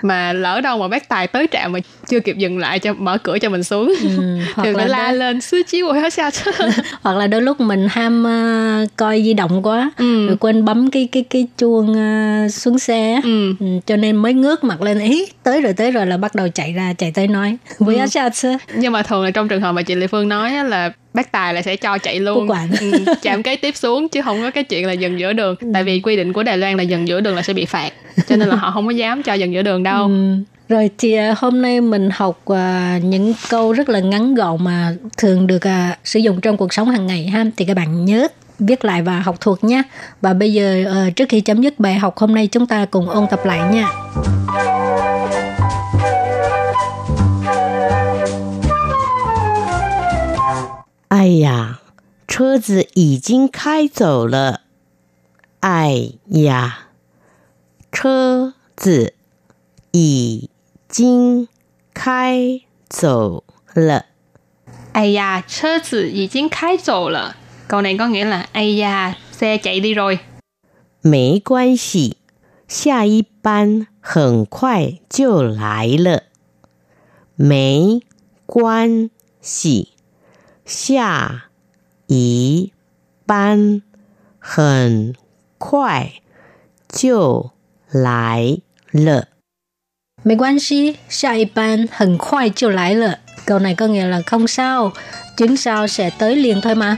S5: mà lỡ đâu mà bác tài tới trạm mà chưa kịp dừng lại cho mở cửa cho mình xuống ừ, hoặc thì phải la đôi... lên sư chiếu của xa
S1: hoặc là đôi lúc mình ham uh, coi di động quá ừ. rồi quên bấm cái cái cái chuông uh, xuống xe ừ. Ừ, cho nên mới ngước mặt lên ý tới rồi tới rồi là bắt đầu chạy ra chạy tới nói với ừ. xa
S5: nhưng mà thường là trong trường hợp mà chị Lê Phương nói là bác tài là sẽ cho chạy luôn ừ, chạm cái tiếp xuống chứ không có cái chuyện là dừng giữa đường ừ. tại vì quy định của Đài Loan là dừng giữa đường là sẽ bị phạt cho nên là họ không có dám cho dừng giữa đường đâu ừ.
S1: Rồi thì à, hôm nay mình học uh, những câu rất là ngắn gọn mà thường được uh, sử dụng trong cuộc sống hàng ngày ha. Thì các bạn nhớ viết lại và học thuộc nhé. Và bây giờ uh, trước khi chấm dứt bài học hôm nay chúng ta cùng ôn tập lại nha.
S6: 哎呀，车子已经开走了。哎呀，车子已经开走了。
S5: 哎呀，车子已经开走了。Câu này có nghĩa là ai da, xe chạy đi rồi.
S6: 没关系，下一班很快就来了。没关系，下一班很快就来了。
S1: 没关系，下一班很快就来了。Câu này có nghĩa là không sao, chuyến sau sẽ tới liền thôi mà.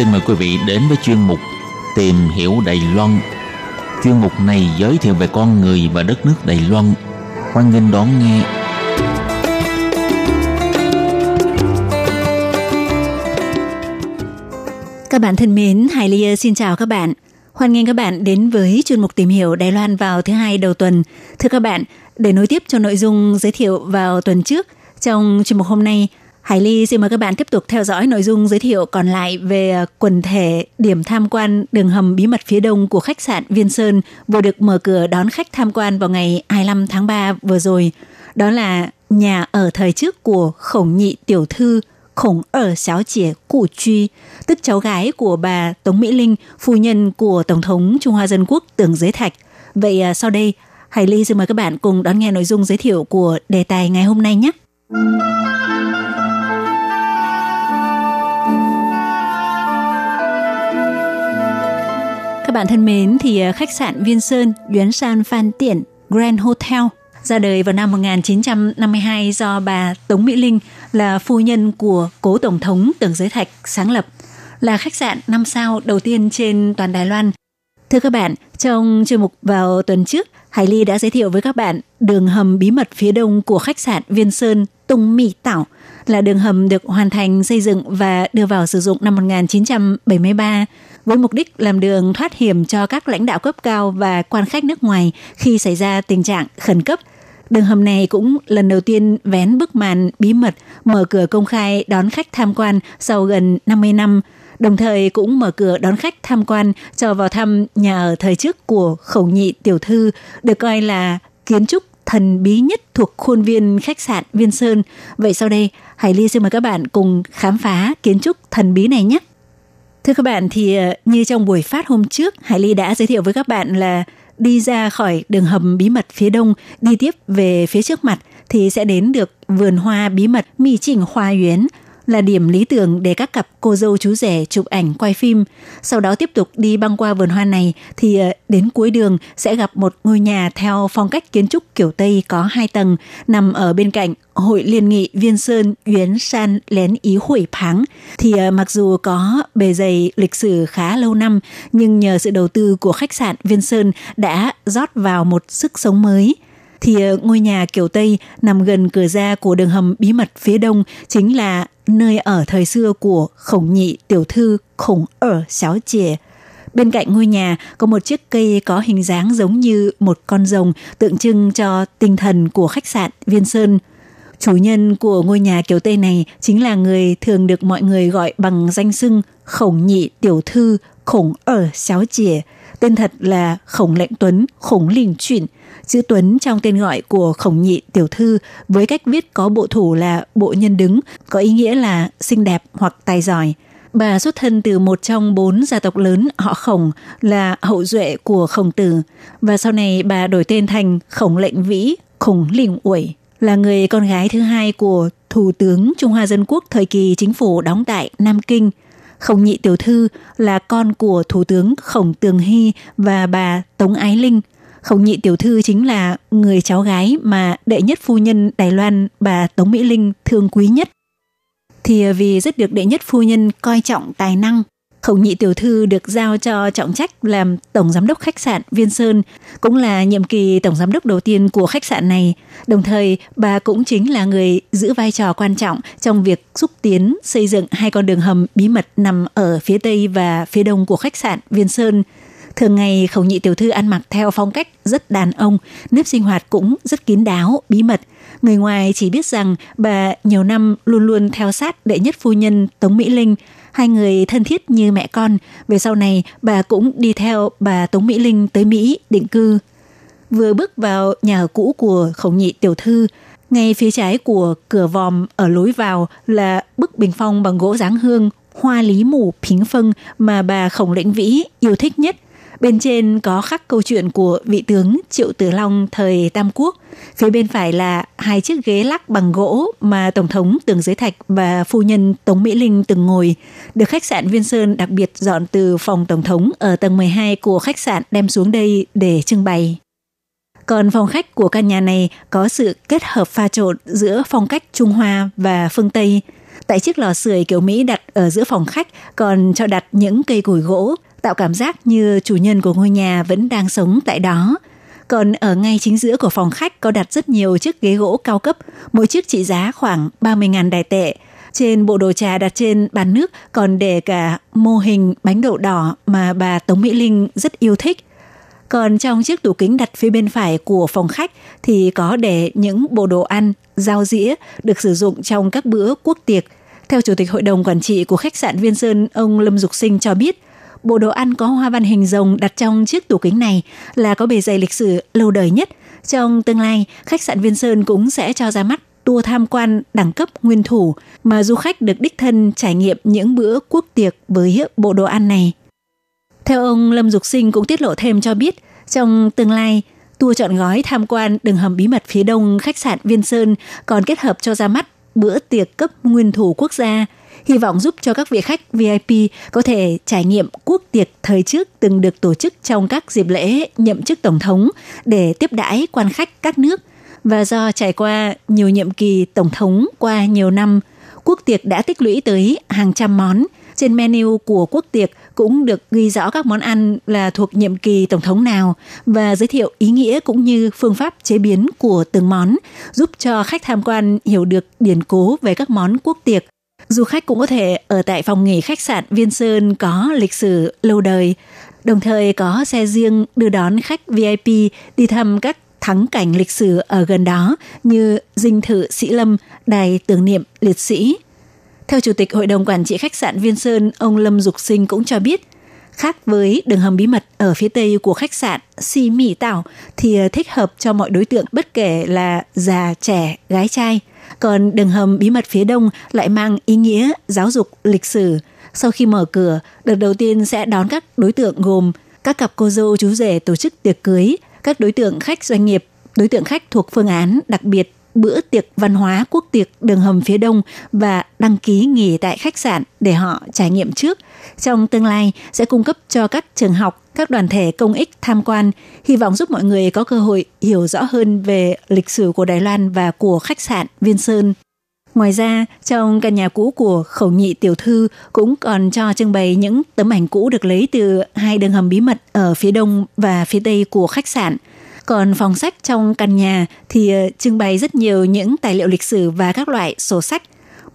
S4: Xin mời quý vị đến với chuyên mục Tìm hiểu Đài Loan. Chuyên mục này giới thiệu về con người và đất nước Đài Loan. Hoan nghênh đón nghe.
S3: Các bạn thân mến, Hải Ly xin chào các bạn. Hoan nghênh các bạn đến với chuyên mục tìm hiểu Đài Loan vào thứ hai đầu tuần. Thưa các bạn, để nối tiếp cho nội dung giới thiệu vào tuần trước, trong chuyên mục hôm nay, Hải Ly xin mời các bạn tiếp tục theo dõi nội dung giới thiệu còn lại về à, quần thể điểm tham quan đường hầm bí mật phía đông của khách sạn Viên Sơn vừa được mở cửa đón khách tham quan vào ngày 25 tháng 3 vừa rồi. Đó là nhà ở thời trước của khổng nhị tiểu thư Khổng ở Xáo Chỉa Cụ Truy, tức cháu gái của bà Tống Mỹ Linh, phu nhân của Tổng thống Trung Hoa Dân Quốc Tưởng Giới Thạch. Vậy à, sau đây, Hải Ly xin mời các bạn cùng đón nghe nội dung giới thiệu của đề tài ngày hôm nay nhé. Các bạn thân mến, thì ờ, khách sạn Viên Sơn, Yuan San Phan Tiện, Grand Hotel – ra đời vào năm 1952 do bà Tống Mỹ Linh là phu nhân của cố tổng thống Tưởng Giới Thạch sáng lập, là khách sạn 5 sao đầu tiên trên toàn Đài Loan. Thưa các bạn, trong chuyên mục vào tuần trước, Hải Ly đã giới thiệu với các bạn đường hầm bí mật phía đông của khách sạn Viên Sơn Tung Mỹ Tảo. Là đường hầm được hoàn thành xây dựng và đưa vào sử dụng năm 1973 với mục đích làm đường thoát hiểm cho các lãnh đạo cấp cao và quan khách nước ngoài khi xảy ra tình trạng khẩn cấp Đường hầm này cũng lần đầu tiên vén bức màn bí mật mở cửa công khai đón khách tham quan sau gần 50 năm, đồng thời cũng mở cửa đón khách tham quan cho vào thăm nhà ở thời trước của khẩu nhị tiểu thư, được coi là kiến trúc thần bí nhất thuộc khuôn viên khách sạn Viên Sơn. Vậy sau đây, Hải Ly xin mời các bạn cùng khám phá kiến trúc thần bí này nhé. Thưa các bạn, thì ờ, như trong buổi phát hôm trước, Hải Ly đã giới thiệu với các bạn là đi ra khỏi đường hầm bí mật phía đông, đi tiếp về phía trước mặt thì sẽ đến được vườn hoa bí mật mỹ Trình Hoa Yến, là điểm lý tưởng để các cặp cô dâu chú rể chụp ảnh quay phim. Sau đó tiếp tục đi băng qua vườn hoa này thì ờ, đến cuối đường sẽ gặp một ngôi nhà theo phong cách kiến trúc kiểu Tây có hai tầng, nằm ở bên cạnh Hội Liên nghị Viên Sơn Yến San Lén Ý Hủy Pháng. Thì ờ, mặc dù có bề dày lịch sử khá lâu năm, nhưng nhờ sự đầu tư của khách sạn Viên Sơn đã rót vào một sức sống mới thì ờ, ngôi nhà kiểu Tây nằm gần cửa ra của đường hầm bí mật phía đông, chính là nơi ở thời xưa của khổng nhị tiểu thư khổng ở xáo chìa. Bên cạnh ngôi nhà có một chiếc cây có hình dáng giống như một con rồng, tượng trưng cho tinh thần của khách sạn Viên Sơn. Chủ nhân của ngôi nhà kiểu Tây này chính là người thường được mọi người gọi bằng danh xưng khổng nhị tiểu thư khổng ở xáo chìa. Tên thật là khổng lệnh tuấn, khổng lình chuyển, chữ Tuấn trong tên gọi của khổng nhị tiểu thư với cách viết có bộ thủ là bộ nhân đứng, có ý nghĩa là xinh đẹp hoặc tài giỏi. Bà xuất thân từ một trong bốn gia tộc lớn họ khổng là hậu duệ của khổng tử và sau này bà đổi tên thành khổng lệnh vĩ, khổng lình uẩy là người con gái thứ hai của Thủ tướng Trung Hoa Dân Quốc thời kỳ chính phủ đóng tại Nam Kinh. Khổng nhị tiểu thư là con của Thủ tướng Khổng Tường Hy và bà Tống Ái Linh – Khổng nhị tiểu thư chính là người cháu gái mà đệ nhất phu nhân Đài Loan bà Tống Mỹ Linh thương quý nhất. Thì vì rất được đệ nhất phu nhân coi trọng tài năng, Khẩu nhị tiểu thư được giao cho trọng trách làm tổng giám đốc khách sạn Viên Sơn, cũng là nhiệm kỳ tổng giám đốc đầu tiên của khách sạn này. Đồng thời, bà cũng chính là người giữ vai trò quan trọng trong việc xúc tiến xây dựng hai con đường hầm bí mật nằm ở phía tây và phía đông của khách sạn Viên Sơn. Thường ngày, khẩu nhị tiểu thư ăn mặc theo phong cách rất đàn ông, nếp sinh hoạt cũng rất kín đáo, bí mật. Người ngoài chỉ biết rằng bà nhiều năm luôn luôn theo sát đệ nhất phu nhân Tống Mỹ Linh, hai người thân thiết như mẹ con. Về sau này, bà cũng đi theo bà Tống Mỹ Linh tới Mỹ định cư. Vừa bước vào nhà cũ của khổng nhị tiểu thư, ngay phía trái của cửa vòm ở lối vào là bức bình phong bằng gỗ dáng hương, hoa lý mù phính phân mà bà khổng lĩnh vĩ yêu thích nhất – Bên trên có khắc câu chuyện của vị tướng Triệu Tử Long thời Tam Quốc. Phía bên phải là hai chiếc ghế lắc bằng gỗ mà Tổng thống Tường Giới Thạch và phu nhân Tống Mỹ Linh từng ngồi, được khách sạn Viên Sơn đặc biệt dọn từ phòng Tổng thống ở tầng 12 của khách sạn đem xuống đây để trưng bày. Còn phòng khách của căn nhà này có sự kết hợp pha trộn giữa phong cách Trung Hoa và phương Tây. Tại chiếc lò sưởi kiểu Mỹ đặt ở giữa phòng khách còn cho đặt những cây củi gỗ, tạo cảm giác như chủ nhân của ngôi nhà vẫn đang sống tại đó. Còn ở ngay chính giữa của phòng khách có đặt rất nhiều chiếc ghế gỗ cao cấp, mỗi chiếc trị giá khoảng 30.000 đài tệ. Trên bộ đồ trà đặt trên bàn nước còn để cả mô hình bánh đậu đỏ mà bà Tống Mỹ Linh rất yêu thích. Còn trong chiếc tủ kính đặt phía bên phải của phòng khách thì có để những bộ đồ ăn, dao dĩa được sử dụng trong các bữa quốc tiệc. Theo Chủ tịch Hội đồng Quản trị của khách sạn Viên Sơn, ông Lâm Dục Sinh cho biết, bộ đồ ăn có hoa văn hình rồng đặt trong chiếc tủ kính này là có bề dày lịch sử lâu đời nhất. Trong tương lai, khách sạn Viên Sơn cũng sẽ cho ra mắt tour tham quan đẳng cấp nguyên thủ mà du khách được đích thân trải nghiệm những bữa quốc tiệc với bộ đồ ăn này. Theo ông Lâm Dục Sinh cũng tiết lộ thêm cho biết, trong tương lai, tour chọn gói tham quan đường hầm bí mật phía đông khách sạn Viên Sơn còn kết hợp cho ra mắt bữa tiệc cấp nguyên thủ quốc gia – hy vọng giúp cho các vị khách VIP có thể trải nghiệm quốc tiệc thời trước từng được tổ chức trong các dịp lễ nhậm chức tổng thống để tiếp đãi quan khách các nước. Và do trải qua nhiều nhiệm kỳ tổng thống qua nhiều năm, quốc tiệc đã tích lũy tới hàng trăm món. Trên menu của quốc tiệc cũng được ghi rõ các món ăn là thuộc nhiệm kỳ tổng thống nào và giới thiệu ý nghĩa cũng như phương pháp chế biến của từng món, giúp cho khách tham quan hiểu được điển cố về các món quốc tiệc Du khách cũng có thể ở tại phòng nghỉ khách sạn Viên Sơn có lịch sử lâu đời, đồng thời có xe riêng đưa đón khách VIP đi thăm các thắng cảnh lịch sử ở gần đó như dinh thự Sĩ Lâm, đài tưởng niệm liệt sĩ. Theo Chủ tịch Hội đồng Quản trị khách sạn Viên Sơn, ông Lâm Dục Sinh cũng cho biết, khác với đường hầm bí mật ở phía tây của khách sạn Si Mỹ Tảo thì thích hợp cho mọi đối tượng bất kể là già, trẻ, gái trai – còn đường hầm bí mật phía đông lại mang ý nghĩa giáo dục lịch sử. Sau khi mở cửa, đợt đầu tiên sẽ đón các đối tượng gồm các cặp cô dâu chú rể tổ chức tiệc cưới, các đối tượng khách doanh nghiệp, đối tượng khách thuộc phương án đặc biệt bữa tiệc văn hóa quốc tiệc đường hầm phía đông và đăng ký nghỉ tại khách sạn để họ trải nghiệm trước. Trong tương lai sẽ cung cấp cho các trường học, các đoàn thể công ích tham quan, hy vọng giúp mọi người có cơ hội hiểu rõ hơn về lịch sử của Đài Loan và của khách sạn Viên Sơn. Ngoài ra, trong căn nhà cũ của khẩu nhị tiểu thư cũng còn cho trưng bày những tấm ảnh cũ được lấy từ hai đường hầm bí mật ở phía đông và phía tây của khách sạn – còn phòng sách trong căn nhà thì ờ, trưng bày rất nhiều những tài liệu lịch sử và các loại sổ sách.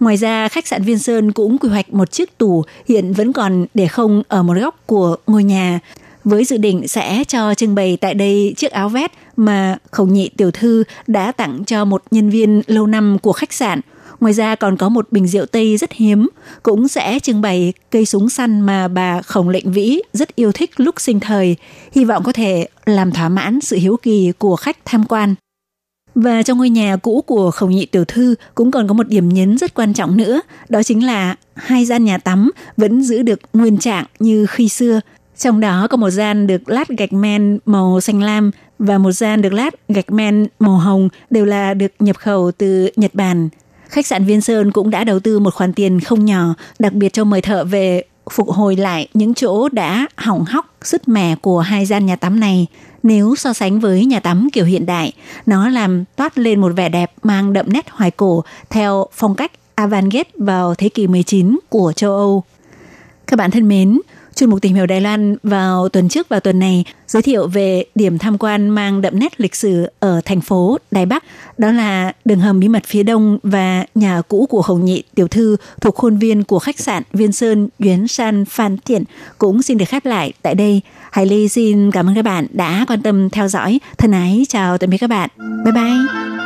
S3: Ngoài ra, khách sạn Viên Sơn cũng quy hoạch một chiếc tủ hiện vẫn còn để không ở một góc của ngôi nhà với dự định sẽ cho trưng bày tại đây chiếc áo vest mà khẩu nhị tiểu thư đã tặng cho một nhân viên lâu năm của khách sạn – Ngoài ra còn có một bình rượu Tây rất hiếm, cũng sẽ trưng bày cây súng săn mà bà Khổng Lệnh Vĩ rất yêu thích lúc sinh thời, hy vọng có thể làm thỏa mãn sự hiếu kỳ của khách tham quan. Và trong ngôi nhà cũ của Khổng Nhị Tiểu Thư cũng còn có một điểm nhấn rất quan trọng nữa, đó chính là hai gian nhà tắm vẫn giữ được nguyên trạng như khi xưa. Trong đó có một gian được lát gạch men màu xanh lam và một gian được lát gạch men màu hồng đều là được nhập khẩu từ Nhật Bản. Khách sạn Viên Sơn cũng đã đầu tư một khoản tiền không nhỏ, đặc biệt cho mời thợ về phục hồi lại những chỗ đã hỏng hóc, sứt mẻ của hai gian nhà tắm này. Nếu so sánh với nhà tắm kiểu hiện đại, nó làm toát lên một vẻ đẹp mang đậm nét hoài cổ theo phong cách avant-garde vào thế kỷ 19 của châu Âu. Các bạn thân mến, chuyên mục tìm hiểu Đài Loan vào tuần trước và tuần này giới thiệu về điểm tham quan mang đậm nét lịch sử ở thành phố Đài Bắc, đó là đường hầm bí mật phía đông và nhà cũ của Hồng Nhị tiểu thư thuộc khuôn viên của khách sạn Viên Sơn Yến San Phan Thiện cũng xin được khép lại tại đây. Hải Ly xin cảm ơn các bạn đã quan tâm theo dõi. Thân ái chào tạm biệt các bạn. Bye bye.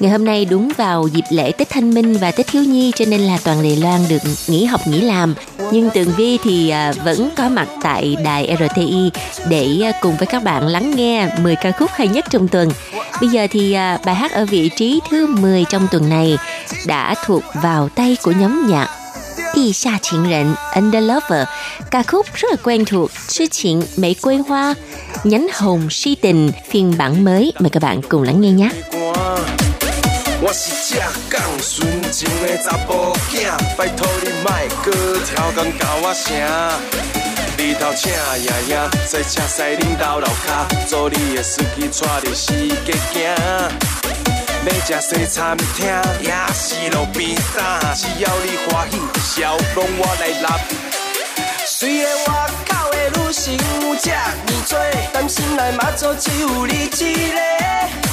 S7: Ngày hôm nay đúng vào dịp lễ Tết Thanh Minh và Tết Thiếu Nhi, cho nên là toàn Đài Loan được nghỉ học, nghỉ làm. Nhưng Tường Vi thì à, vẫn có mặt tại đài RTI để à, cùng với các bạn lắng nghe 10 ca khúc hay nhất trong tuần. Bây giờ thì à, bài hát ở vị trí thứ 10 trong tuần này đã thuộc vào tay của nhóm nhạc Đi xa Chính Rận Under Lover Ca khúc rất là quen thuộc, Sư Chuyện Mỹ Quê Hoa, Nhánh Hồng Si Tình, phiên bản mới Mời các bạn cùng lắng nghe nhé 我是只讲纯情的查甫囝，拜托你莫搁超工教我声。日头请爷爷，在车西恁兜楼骹，做你的司机带你四界行。要食西餐厅，也是路边摊，只要你欢喜，笑容我来揽。虽然我口的女性有这么多，但心内嘛做只有你一个。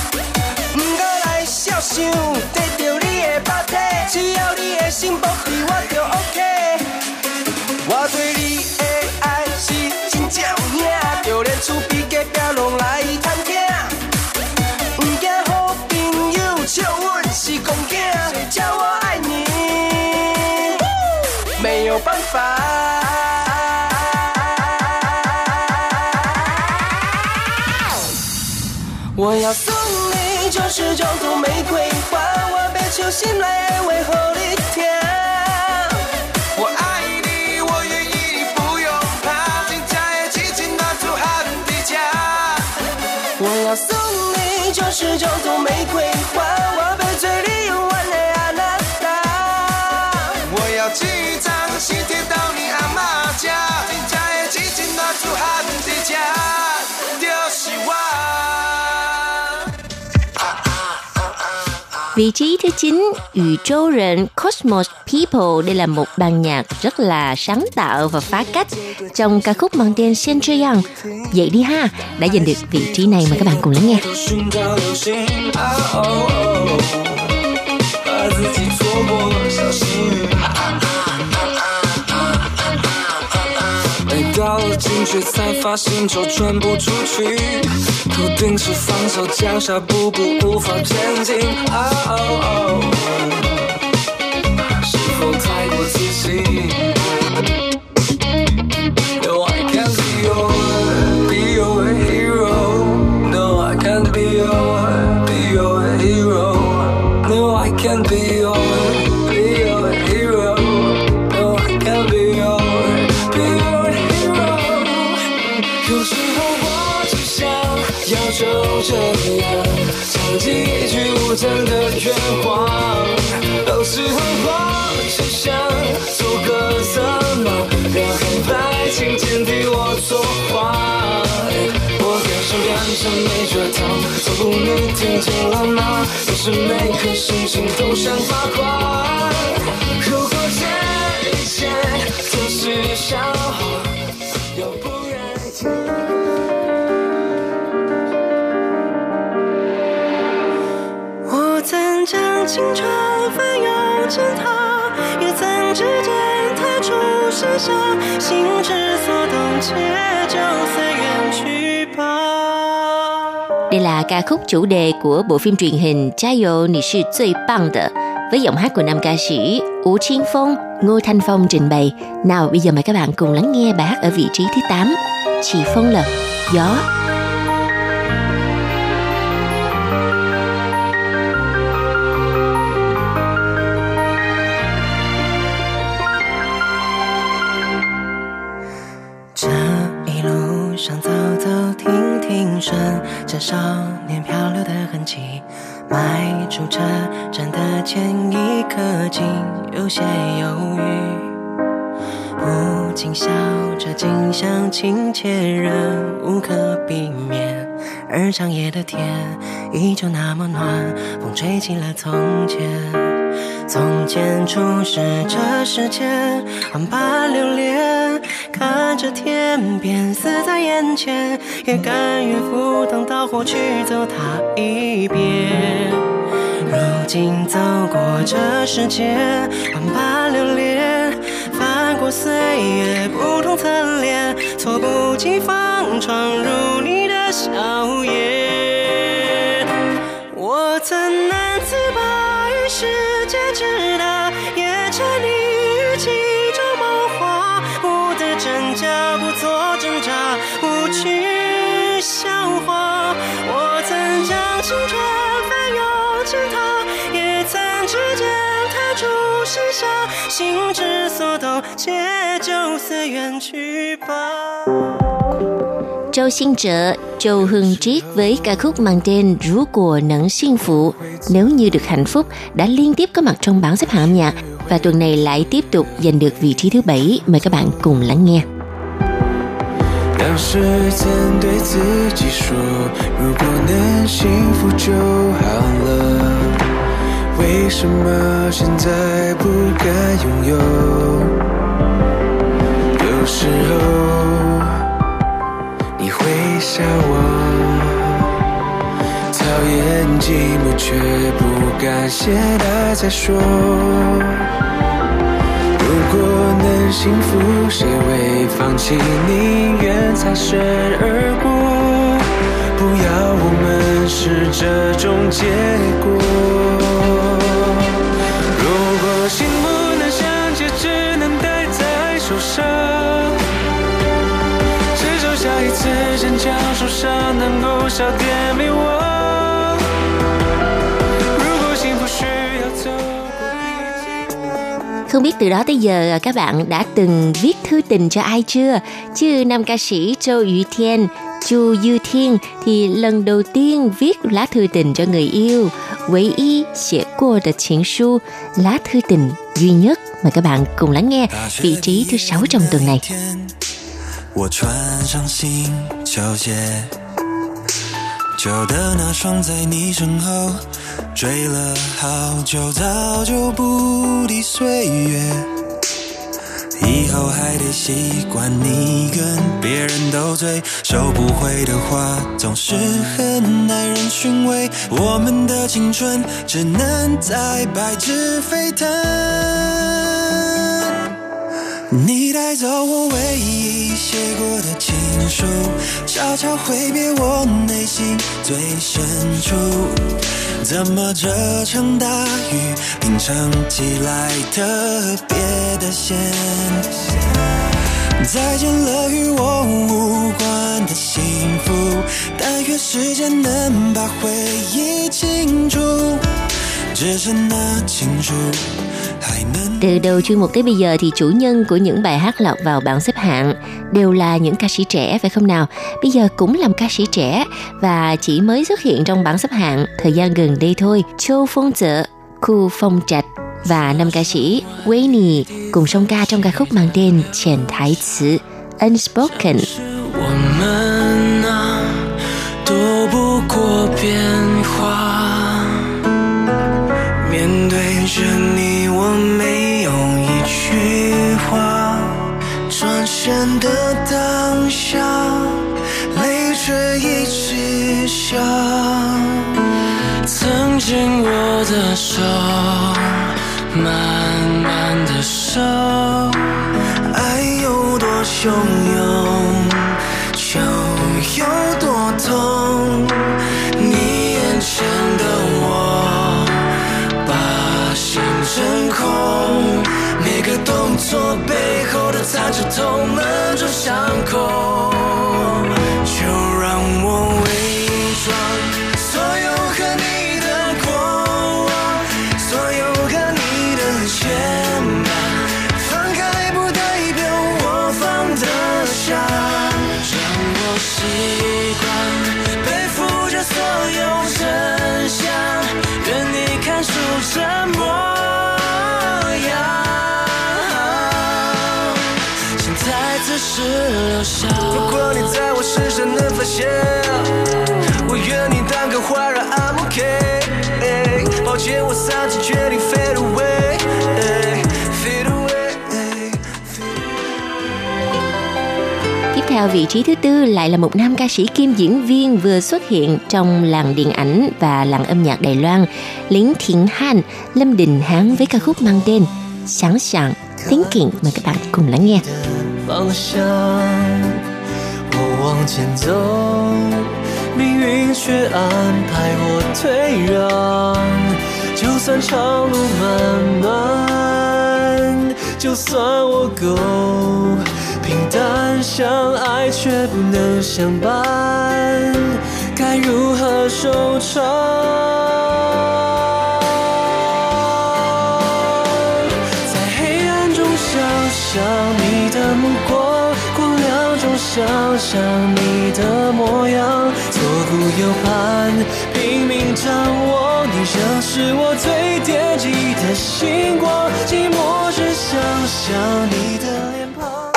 S7: 不过来想想，得到你的肉体，只要你的心保庇我就 OK。我对你的爱是真正有影，就连厝边隔壁拢来探听。不惊好朋友笑阮是公囝，谁叫我爱你，没有办法。我要送心来为何你听？我爱你，我愿意，你不用怕，真正的激情拿出俺的家。我要送你九十九朵玫瑰花，我别追你永远的阿娜达。我要寄一张喜帖到你阿妈家，真正的激情拿出俺的家，就是我。Vị trí thứ 9,宇宙人 Cosmos People. Đây là một ban nhạc rất là sáng tạo và phá cách trong ca khúc mang tên Sen Yang. Vậy đi ha, đã giành được vị trí này mà các bạn cùng lắng nghe. 却才发现周转不出去，头顶是放手江下，步步无法前进。
S8: 哦哦哦，是否太？听见了吗？可是每颗星星都想发光。如果这一切都是笑话，要不然。
S9: 我曾将青春翻涌成她，也曾指尖弹出盛夏，心之所动，且就随缘。
S7: Đây là ca khúc chủ đề của bộ phim truyền hình Chayo Nì Sư Zui Bang De với giọng hát của nam ca sĩ Ú Chiến Phong, Ngô Thanh Phong trình bày. Nào bây giờ mời các bạn cùng lắng nghe bài hát ở vị trí thứ 8, Chỉ Phong Lật, Gió
S9: 少年漂流的痕迹，迈出车站的前一刻，竟有些犹豫。不禁笑着，景象亲切，仍无可避免。而长夜的天依旧那么暖，风吹起了从前。从前初识这世间，万般流连，看着天边死在眼前，也甘愿赴汤蹈火去走它一遍。如今走过这世间，万般流连，翻过岁月不同侧脸，猝不及防闯入你的笑颜。我怎能自拔于世界之盛夏，心之所动，且就随缘去吧。
S7: Châu Xin Trợ, Châu Hưng Triết với ca khúc mang tên Rú của nắng xuyên phụ Nếu như được hạnh phúc đã liên tiếp có mặt trong bảng xếp hạng âm nhạc và tuần này lại tiếp tục giành được vị trí thứ bảy. Mời các bạn cùng lắng nghe.
S8: 当时曾对自己说，如果能幸福就好了， 为什么现在不敢拥有？有时候你会笑我，讨厌寂寞却不敢写他再说。如果能幸福，谁会放弃？宁愿擦身而过，不要我们是这种结果。如果心不能相接，只能戴在手上，只求下一次坚强受伤能够少点迷惘。如果幸福需要走过必经。
S7: Không biết từ đó tới giờ các bạn đã từng viết thư tình cho ai chưa? Chứ nam ca sĩ Châu Yu Thiên, Chu Yu Thiên thì lần đầu tiên viết lá thư tình cho người yêu. 唯一写过的情书, lá thư tình duy nhất. Mời các bạn cùng lắng nghe vị trí thứ sáu trong tuần này.
S10: 我穿上新球鞋，旧的那双在你身后追了好久，早就不敌岁月。 以后还得习惯你跟别人斗嘴，收不回的话总是很耐人寻味。我们的青春只能在白纸飞腾。你带走我唯一写过的情书，悄悄挥别我内心最深处。怎么这场大雨品尝起来特别的咸？再见了与我无关的幸福，但愿时间能把回忆清除，只剩那情书。
S7: Từ đầu chuyên mục tới bây giờ thì chủ nhân của những bài hát lọt vào bảng xếp hạng đều là những ca sĩ trẻ phải không nào? Bây giờ cũng là một ca sĩ trẻ và chỉ mới xuất hiện trong bảng xếp hạng thời gian gần đây thôi. Châu Phong Trợ, Khu Phong Trạch và năm ca sĩ Winnie cùng song ca trong ca khúc mang tên Chèn Thái词 （Unspoken）。
S11: 我们啊，躲不过变 的当下，泪水一直下。曾经握的手，慢慢的收。爱有多汹涌，着痛，闷着伤口。现在只是留下。如果你在我身上能发现，我愿你当个坏人，I'm OK。抱歉，我丧气，决定 fade away，fade away。
S7: Tiếp theo vị trí thứ tư lại là một nam ca sĩ kim diễn viên vừa xuất hiện trong làng điện ảnh và làng âm nhạc Đài Loan, Lính Thiện Han, Lâm Đình Hán với ca khúc mang tên Sáng sảng, Thinking. Mời các bạn cùng lắng nghe.
S11: 方向，我往前走，命运却安排我退让。就算长路漫漫，就算我够平淡，相爱却不能相伴，该如何收场？在黑暗中想象，想象你的模样，左顾右盼，拼命张望，你仍是我最惦记的星光，寂寞时想象你的脸庞。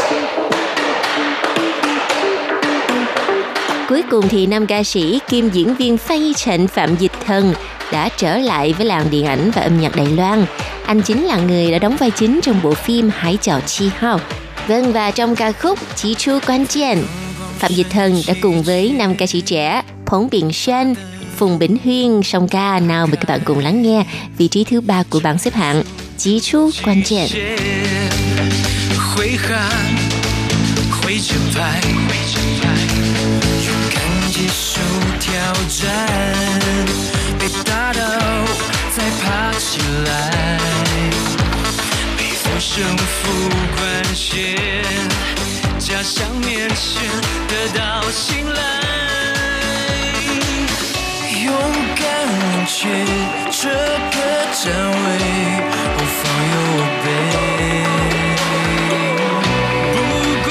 S7: Cuối cùng thì nam ca sĩ kim diễn viên Phay Trịnh Phạm Dịch Thần đã trở lại với làng điện ảnh và âm nhạc Đài Loan. Anh chính là người đã đóng vai chính trong bộ phim Hải Chào Chi Hao. Vâng và trong ca khúc Chí Chu Quan Chiên, Phạm Dịch Thần đã cùng với nam ca sĩ trẻ Phóng Biển Xuân, Phùng Bỉnh Huyên song ca nào mời các bạn cùng lắng nghe vị trí thứ ba của bảng xếp hạng Chí Chu Quan Chiên.
S11: 挥汗，挥着拍， 却这个站位，不放有我背。不管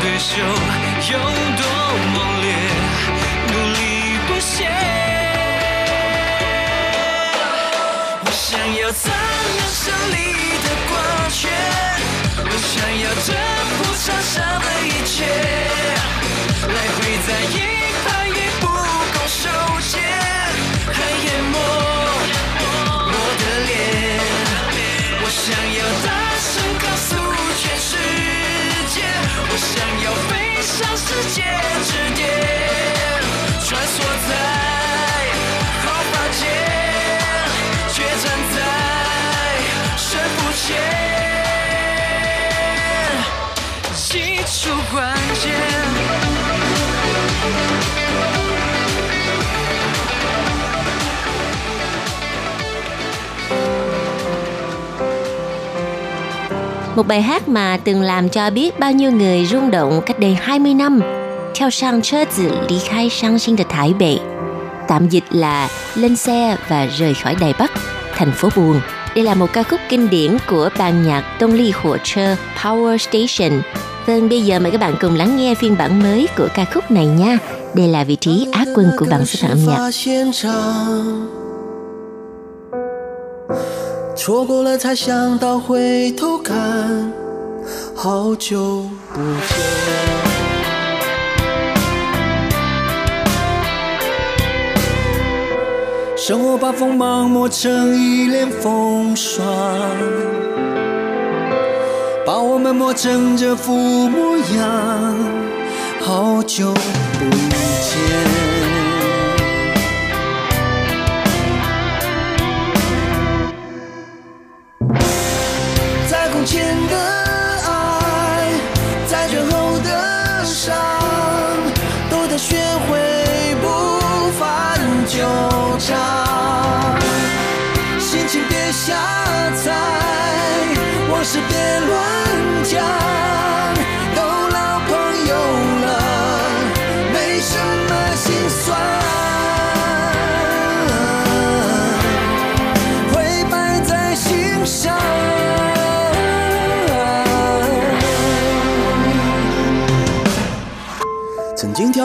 S11: 对手有多猛烈，努力不懈。我想要怎样胜利的光圈？我想要这铺场上
S7: Một bài hát mà từng làm cho biết bao nhiêu người rung động cách đây 20 năm. Theo sang chơ tử lý khai sang sinh được Thái Bệ. Tạm dịch là lên xe và rời khỏi Đài Bắc, thành phố buồn. Đây là một ca khúc kinh điển của ban nhạc Tông Ly Hỗ Chơ Power Station. Vâng, bây giờ mời các bạn cùng lắng nghe phiên bản mới của ca khúc này nha. Đây là vị trí á quân của bảng xếp hạng âm nhạc.
S12: 错过了才想到回头看，好久不见。生活把锋芒磨成一脸风霜，把我们磨成这副模样，好久不见。前的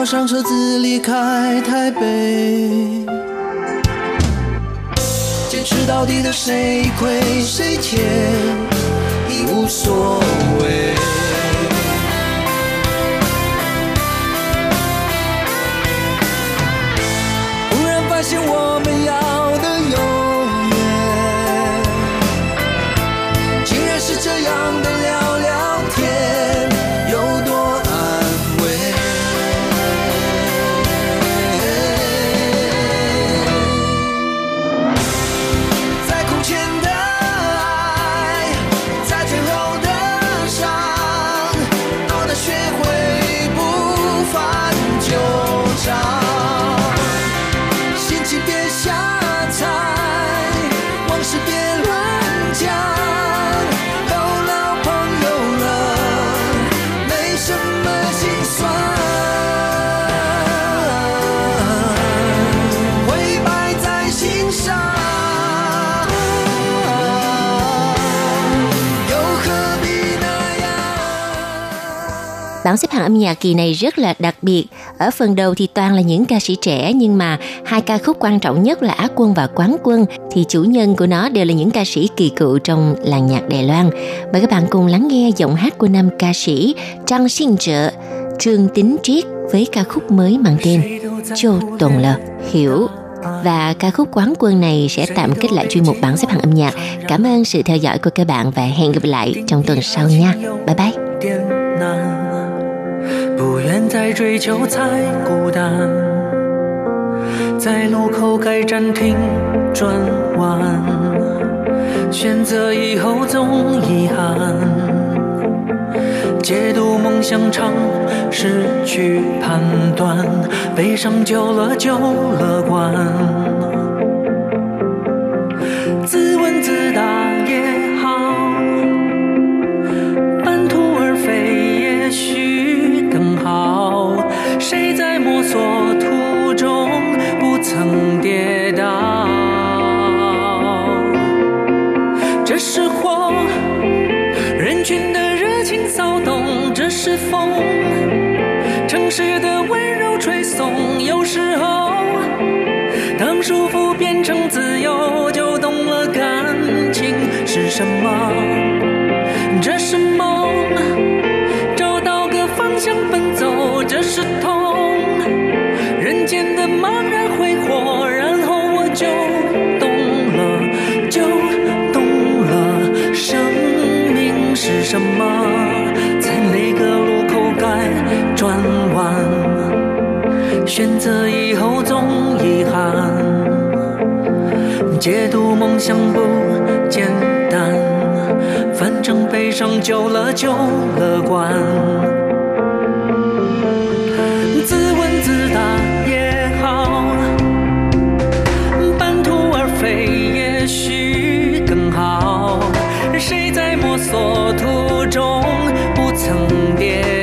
S12: 坐上车子离开台北，坚持到底的谁亏谁欠已无所谓。
S7: Bảng xếp hạng âm nhạc kỳ này rất là đặc biệt. Ở phần đầu thì toàn là những ca sĩ trẻ nhưng mà hai ca khúc quan trọng nhất là Á quân và Quán quân thì chủ nhân của nó đều là những ca sĩ kỳ cựu trong làng nhạc Đài Loan. Mời các bạn cùng lắng nghe giọng hát của năm ca sĩ Trang Sinh Trợ, Trương Tính Triết với ca khúc mới mang tên Châu Tuần Lờ, Hiểu và ca khúc quán quân này sẽ tạm kết lại chuyên mục bảng xếp hạng âm nhạc. Cảm ơn sự theo dõi của các bạn và hẹn gặp lại trong tuần sau nha. Bye bye.
S12: 现在，追求才孤单，在路口该暂停转弯，选择以后总遗憾，解读梦想常，失去判断，悲伤久了就乐观，风，城市的温柔吹送。有时候，当束缚变成自由，就懂了感情是什么。这是选择以后总遗憾，解读梦想不简单。反正悲伤久了就乐观，自问自答也好，半途而废也许更好。谁在摸索途中不曾跌